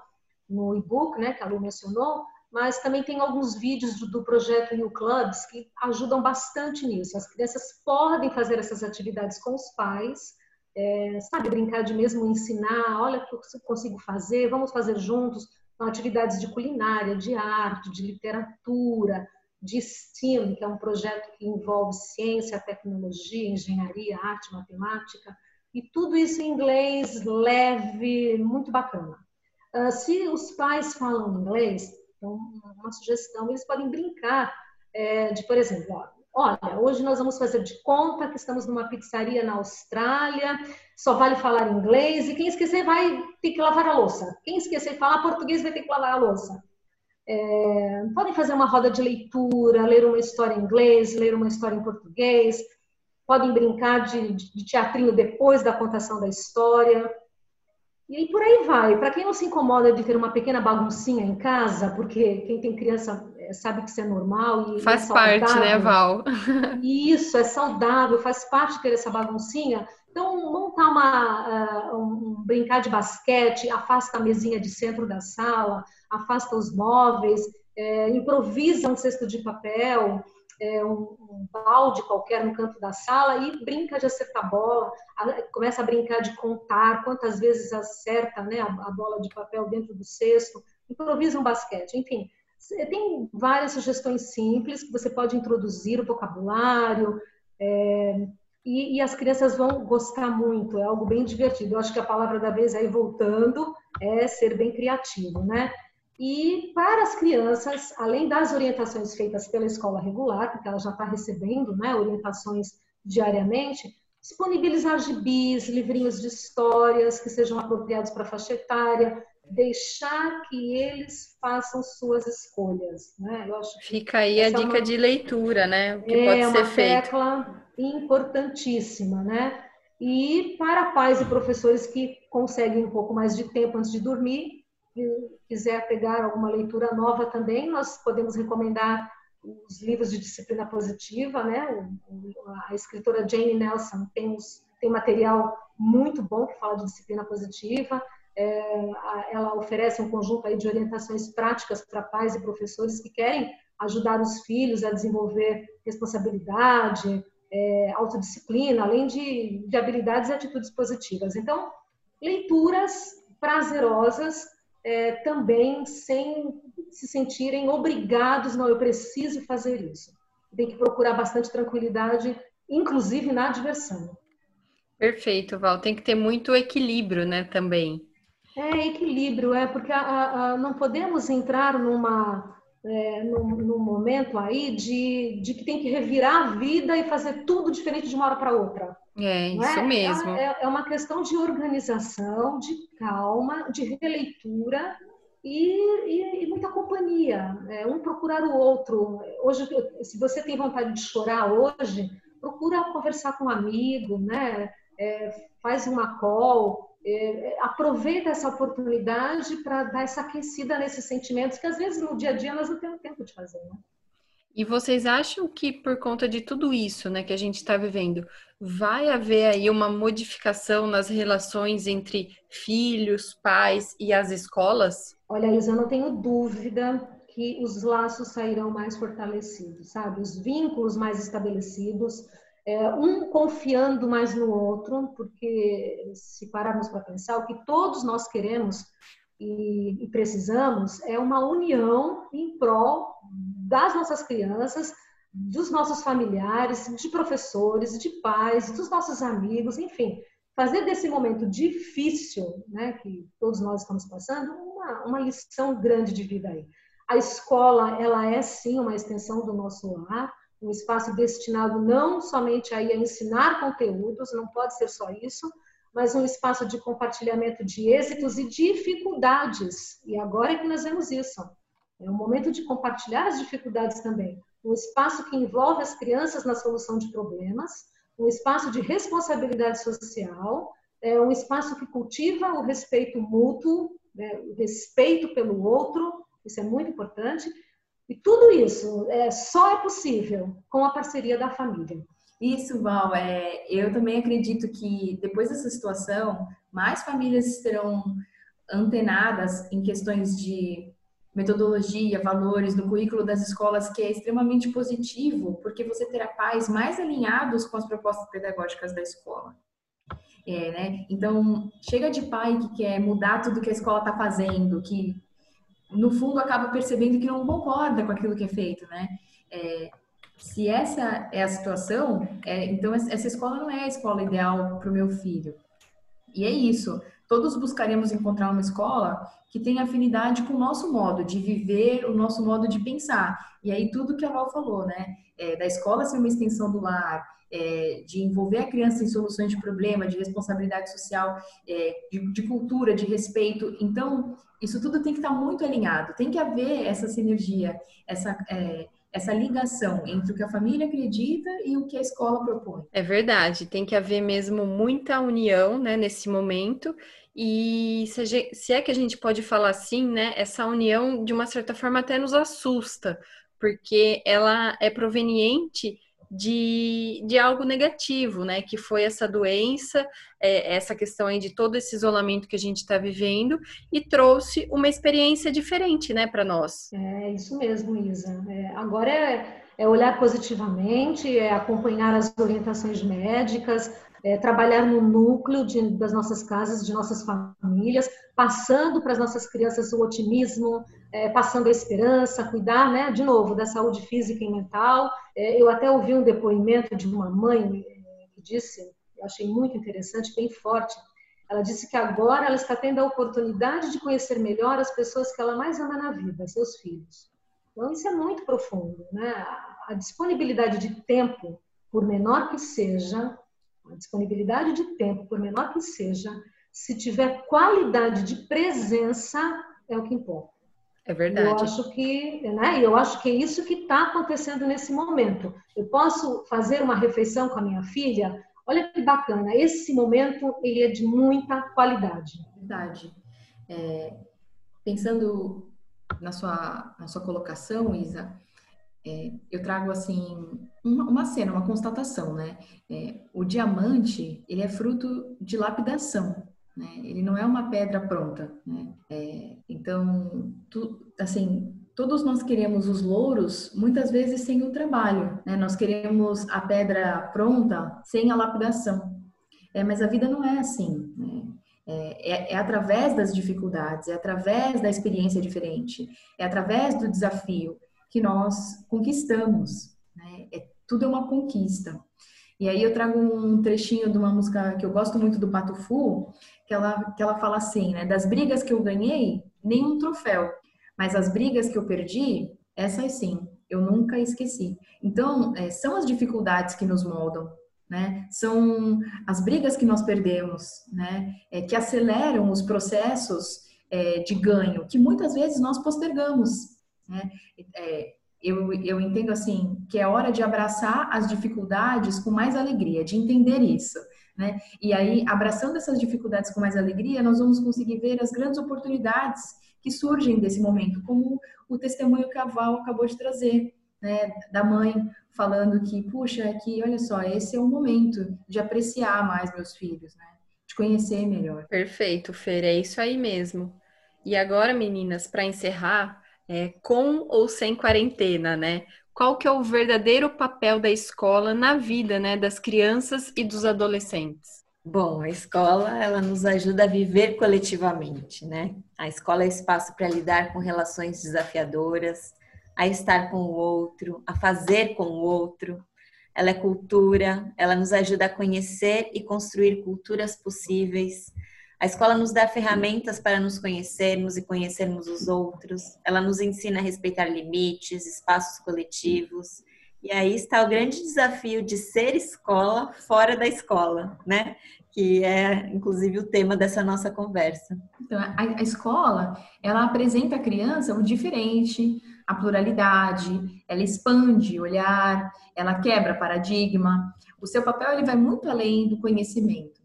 no e-book, né, que a Lu mencionou, mas também tem alguns vídeos do, do projeto New Clubs que ajudam bastante nisso. As crianças podem fazer essas atividades com os pais, é, sabe, brincar de mesmo ensinar, olha o que eu consigo fazer, vamos fazer juntos, atividades de culinária, de arte, de literatura, de STEAM, que é um projeto que envolve ciência, tecnologia, engenharia, arte, matemática, e tudo isso em inglês leve, muito bacana. Uh, se os pais falam inglês, então, uma sugestão, eles podem brincar é, de, por exemplo, ó, olha, hoje nós vamos fazer de conta que estamos numa pizzaria na Austrália, só vale falar inglês, e quem esquecer vai ter que lavar a louça. Quem esquecer falar português vai ter que lavar a louça. É, podem fazer uma roda de leitura, ler uma história em inglês, ler uma história em português, podem brincar de, de teatrinho depois da contação da história. E por aí vai. Para quem não se incomoda de ter uma pequena baguncinha em casa, porque quem tem criança é, sabe que isso é normal e é faz é parte, né, Val? Isso é saudável, faz parte ter essa baguncinha. Então montar uma uh, um brincar de basquete, afasta a mesinha de centro da sala, afasta os móveis, é, improvisa um cesto de papel é, um, um, balde qualquer no canto da sala e brinca de acertar bola, começa a brincar de contar quantas vezes acerta né, a, a bola de papel dentro do cesto, improvisa um basquete, enfim. Tem várias sugestões simples que você pode introduzir o vocabulário, é, e, e, as crianças vão gostar muito, é algo bem divertido. Eu acho que a palavra da vez aí voltando é ser bem criativo, né? E para as crianças, além das orientações feitas pela escola regular, porque ela já está recebendo né, orientações diariamente, disponibilizar gibis, livrinhos de histórias que sejam apropriados para a faixa etária, deixar que eles façam suas escolhas. Né? Eu acho Fica aí a é dica uma... de leitura, né? O que é pode ser feito. É uma tecla importantíssima, né? E para pais e professores que conseguem um pouco mais de tempo antes de dormir, quiser pegar alguma leitura nova também, nós podemos recomendar os livros de disciplina positiva, né? A escritora Jane Nelson tem, tem material muito bom que fala de disciplina positiva. É, ela oferece um conjunto aí de orientações práticas para pais e professores que querem ajudar os filhos a desenvolver responsabilidade, é, autodisciplina, além de, de habilidades e atitudes positivas. Então, leituras prazerosas é, também sem se sentirem obrigados, não, eu preciso fazer isso. Tem que procurar bastante tranquilidade, inclusive na diversão. Perfeito, Val. Tem que ter muito equilíbrio, né, também. É, equilíbrio, é, porque a, a, não podemos entrar numa, é, num, num, momento aí de, de que tem que revirar a vida e fazer tudo diferente de uma hora para outra. É, isso é? mesmo. É, é, uma questão de organização, de calma, de releitura e, e, e muita companhia. É, um procurar o outro. Hoje, se você tem vontade de chorar hoje, procura conversar com um amigo, né? É, faz uma call, é, aproveita essa oportunidade para dar essa aquecida nesses sentimentos que às vezes no dia a dia nós não temos tempo de fazer. Né? E vocês acham que por conta de tudo isso, né, que a gente está vivendo, vai haver aí uma modificação nas relações entre filhos, pais e as escolas? Olha, Isa, eu não tenho dúvida que os laços sairão mais fortalecidos, sabe? Os vínculos mais estabelecidos, um confiando mais no outro, porque se pararmos para pensar, o que todos nós queremos e, e precisamos é uma união em prol das nossas crianças, dos nossos familiares, de professores, de pais, dos nossos amigos, enfim, fazer desse momento difícil, né, que todos nós estamos passando, uma, uma lição grande de vida aí. A escola, ela é sim uma extensão do nosso lar, um espaço destinado não somente a ensinar conteúdos, não pode ser só isso, mas um espaço de compartilhamento de êxitos e dificuldades. E agora é que nós vemos isso. É um momento de compartilhar as dificuldades também. Um espaço que envolve as crianças na solução de problemas, um espaço de responsabilidade social, é um espaço que cultiva o respeito mútuo, né, o respeito pelo outro, isso é muito importante. E tudo isso é, só é possível com a parceria da família. Isso, Val. É, eu também acredito que depois dessa situação, mais famílias serão antenadas em questões de metodologia, valores no currículo das escolas, que é extremamente positivo, porque você terá pais mais alinhados com as propostas pedagógicas da escola. É, né? Então, chega de pai que quer mudar tudo que a escola está fazendo, que no fundo acaba percebendo que não concorda com aquilo que é feito, né? É, se essa é a situação, é, então essa escola não é a escola ideal para o meu filho. E é isso. Todos buscaremos encontrar uma escola que tenha afinidade com o nosso modo de viver, o nosso modo de pensar. E aí tudo que a Val falou, né? É, da escola ser uma extensão do lar, é, de envolver a criança em soluções de problema, de responsabilidade social, é, de, de, cultura, de respeito. Então, isso tudo tem que estar muito alinhado, tem que haver essa sinergia, essa, é, essa ligação entre o que a família acredita e o que a escola propõe. É verdade, tem que haver mesmo muita união né, nesse momento. E se, se é que a gente pode falar assim, né, essa união de uma certa forma até nos assusta, porque ela é proveniente de, de algo negativo, né? Que foi essa doença, é, essa questão aí de todo esse isolamento que a gente está vivendo e trouxe uma experiência diferente, né, para nós. É isso mesmo, Isa. É, agora é, é olhar positivamente, é acompanhar as orientações médicas, é, trabalhar no núcleo de, das nossas casas, de nossas famílias, passando para as nossas crianças o otimismo, é, passando a esperança, cuidar, né, de novo, da saúde física e mental. É, eu até ouvi um depoimento de uma mãe é, que disse, eu achei muito interessante, bem forte. Ela disse que agora ela está tendo a oportunidade de conhecer melhor as pessoas que ela mais ama na vida, seus filhos. Então, isso é muito profundo, né? A disponibilidade de tempo, por menor que seja, a disponibilidade de tempo, por menor que seja, se tiver qualidade de presença, é o que importa. É verdade. Eu acho que, né, eu acho que é isso que está acontecendo nesse momento. Eu posso fazer uma refeição com a minha filha. Olha que bacana. Esse momento ele é de muita qualidade. Verdade. É, pensando na sua, na sua colocação, Isa, é, eu trago assim uma, uma, cena, uma constatação, né? É, o diamante ele é fruto de lapidação, né? Ele não é uma pedra pronta, né? É, então, tu, assim, todos nós queremos os louros, muitas vezes sem o trabalho, né? Nós queremos a pedra pronta sem a lapidação. É, mas a vida não é assim, né? É, é, é, através das dificuldades, é através da experiência diferente, é através do desafio, que nós conquistamos. Né? É, tudo é uma conquista. E aí eu trago um trechinho de uma música que eu gosto muito do Pato Fu, que ela, que ela fala assim, né? Das brigas que eu ganhei, nenhum troféu. Mas as brigas que eu perdi, essas sim, eu nunca esqueci. Então, é, são as dificuldades que nos moldam, né? São as brigas que nós perdemos, né? É, que aceleram os processos é, de ganho, que muitas vezes nós postergamos, né? É, eu, eu entendo assim que é hora de abraçar as dificuldades com mais alegria, de entender isso. Né? E aí, abraçando essas dificuldades com mais alegria, nós vamos conseguir ver as grandes oportunidades que surgem desse momento, como o testemunho que a Val acabou de trazer, né? da mãe falando que, puxa, que olha só, esse é o momento de apreciar mais meus filhos, né? de conhecer melhor. Perfeito, Fer, é isso aí mesmo. E agora, meninas, para encerrar, é, com ou sem quarentena, né? Qual que é o verdadeiro papel da escola na vida, né, das crianças e dos adolescentes? Bom, a escola ela nos ajuda a viver coletivamente, né? A escola é espaço para lidar com relações desafiadoras, a estar com o outro, a fazer com o outro. Ela é cultura, ela nos ajuda a conhecer e construir culturas possíveis, a escola nos dá ferramentas para nos conhecermos e conhecermos os outros. Ela nos ensina a respeitar limites, espaços coletivos. E aí está o grande desafio de ser escola fora da escola, né? Que é, inclusive, o tema dessa nossa conversa. Então, a, a escola, ela apresenta à criança o diferente, a pluralidade, ela expande o olhar, ela quebra paradigma. O seu papel ele vai muito além do conhecimento.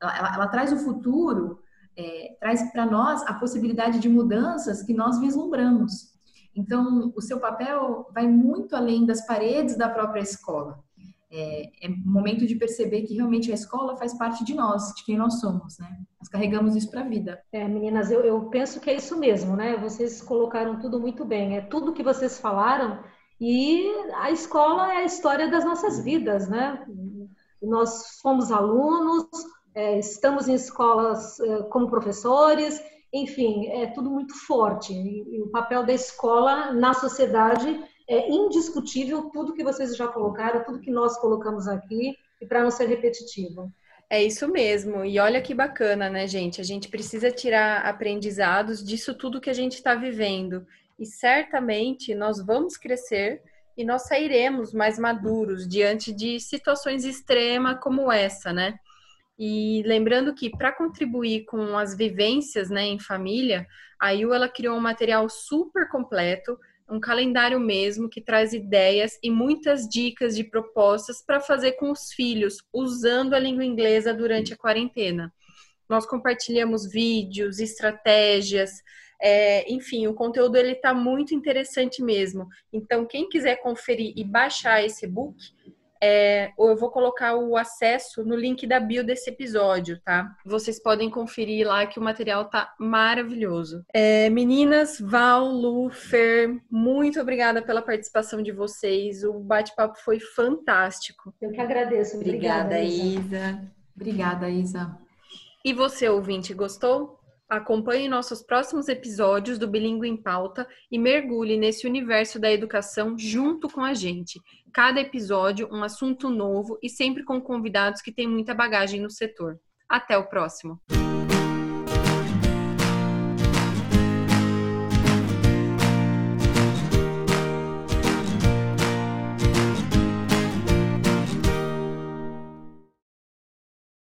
Ela, ela, ela traz o futuro, é, traz para nós a possibilidade de mudanças que nós vislumbramos. Então, o seu papel vai muito além das paredes da própria escola é, é momento de perceber que realmente a escola faz parte de nós, de quem nós somos, né? Nós carregamos isso para a vida. É, meninas, eu, eu penso que é isso mesmo, né? Vocês colocaram tudo muito bem. É tudo que vocês falaram e a escola é a história das nossas vidas, né? Nós somos alunos, é, estamos em escolas é, como professores, enfim, é tudo muito forte. E, e o papel da escola na sociedade é indiscutível tudo que vocês já colocaram, tudo que nós colocamos aqui, e para não ser repetitivo. É isso mesmo. E olha que bacana, né, gente? A gente precisa tirar aprendizados disso tudo que a gente está vivendo. E certamente nós vamos crescer e nós sairemos mais maduros diante de situações extremas como essa, né? E lembrando que para contribuir com as vivências, né, em família, a Yu ela criou um material super completo um calendário mesmo que traz ideias e muitas dicas de propostas para fazer com os filhos, usando a língua inglesa durante a quarentena. Nós compartilhamos vídeos, estratégias, é, enfim, o conteúdo ele está muito interessante mesmo. Então, quem quiser conferir e baixar esse e-book, é, eu vou colocar o acesso no link da bio desse episódio, tá? Vocês podem conferir lá que o material tá maravilhoso. É, meninas, Val, Lu, Fer, muito obrigada pela participação de vocês. O bate-papo foi fantástico. Eu que agradeço. Obrigada, Obrigada Isa. Isa. Obrigada, Isa. E você, ouvinte, gostou? Acompanhe nossos próximos episódios do Bilingue em Pauta e mergulhe nesse universo da educação junto com a gente. Cada episódio, um assunto novo e sempre com convidados que têm muita bagagem no setor. Até o próximo!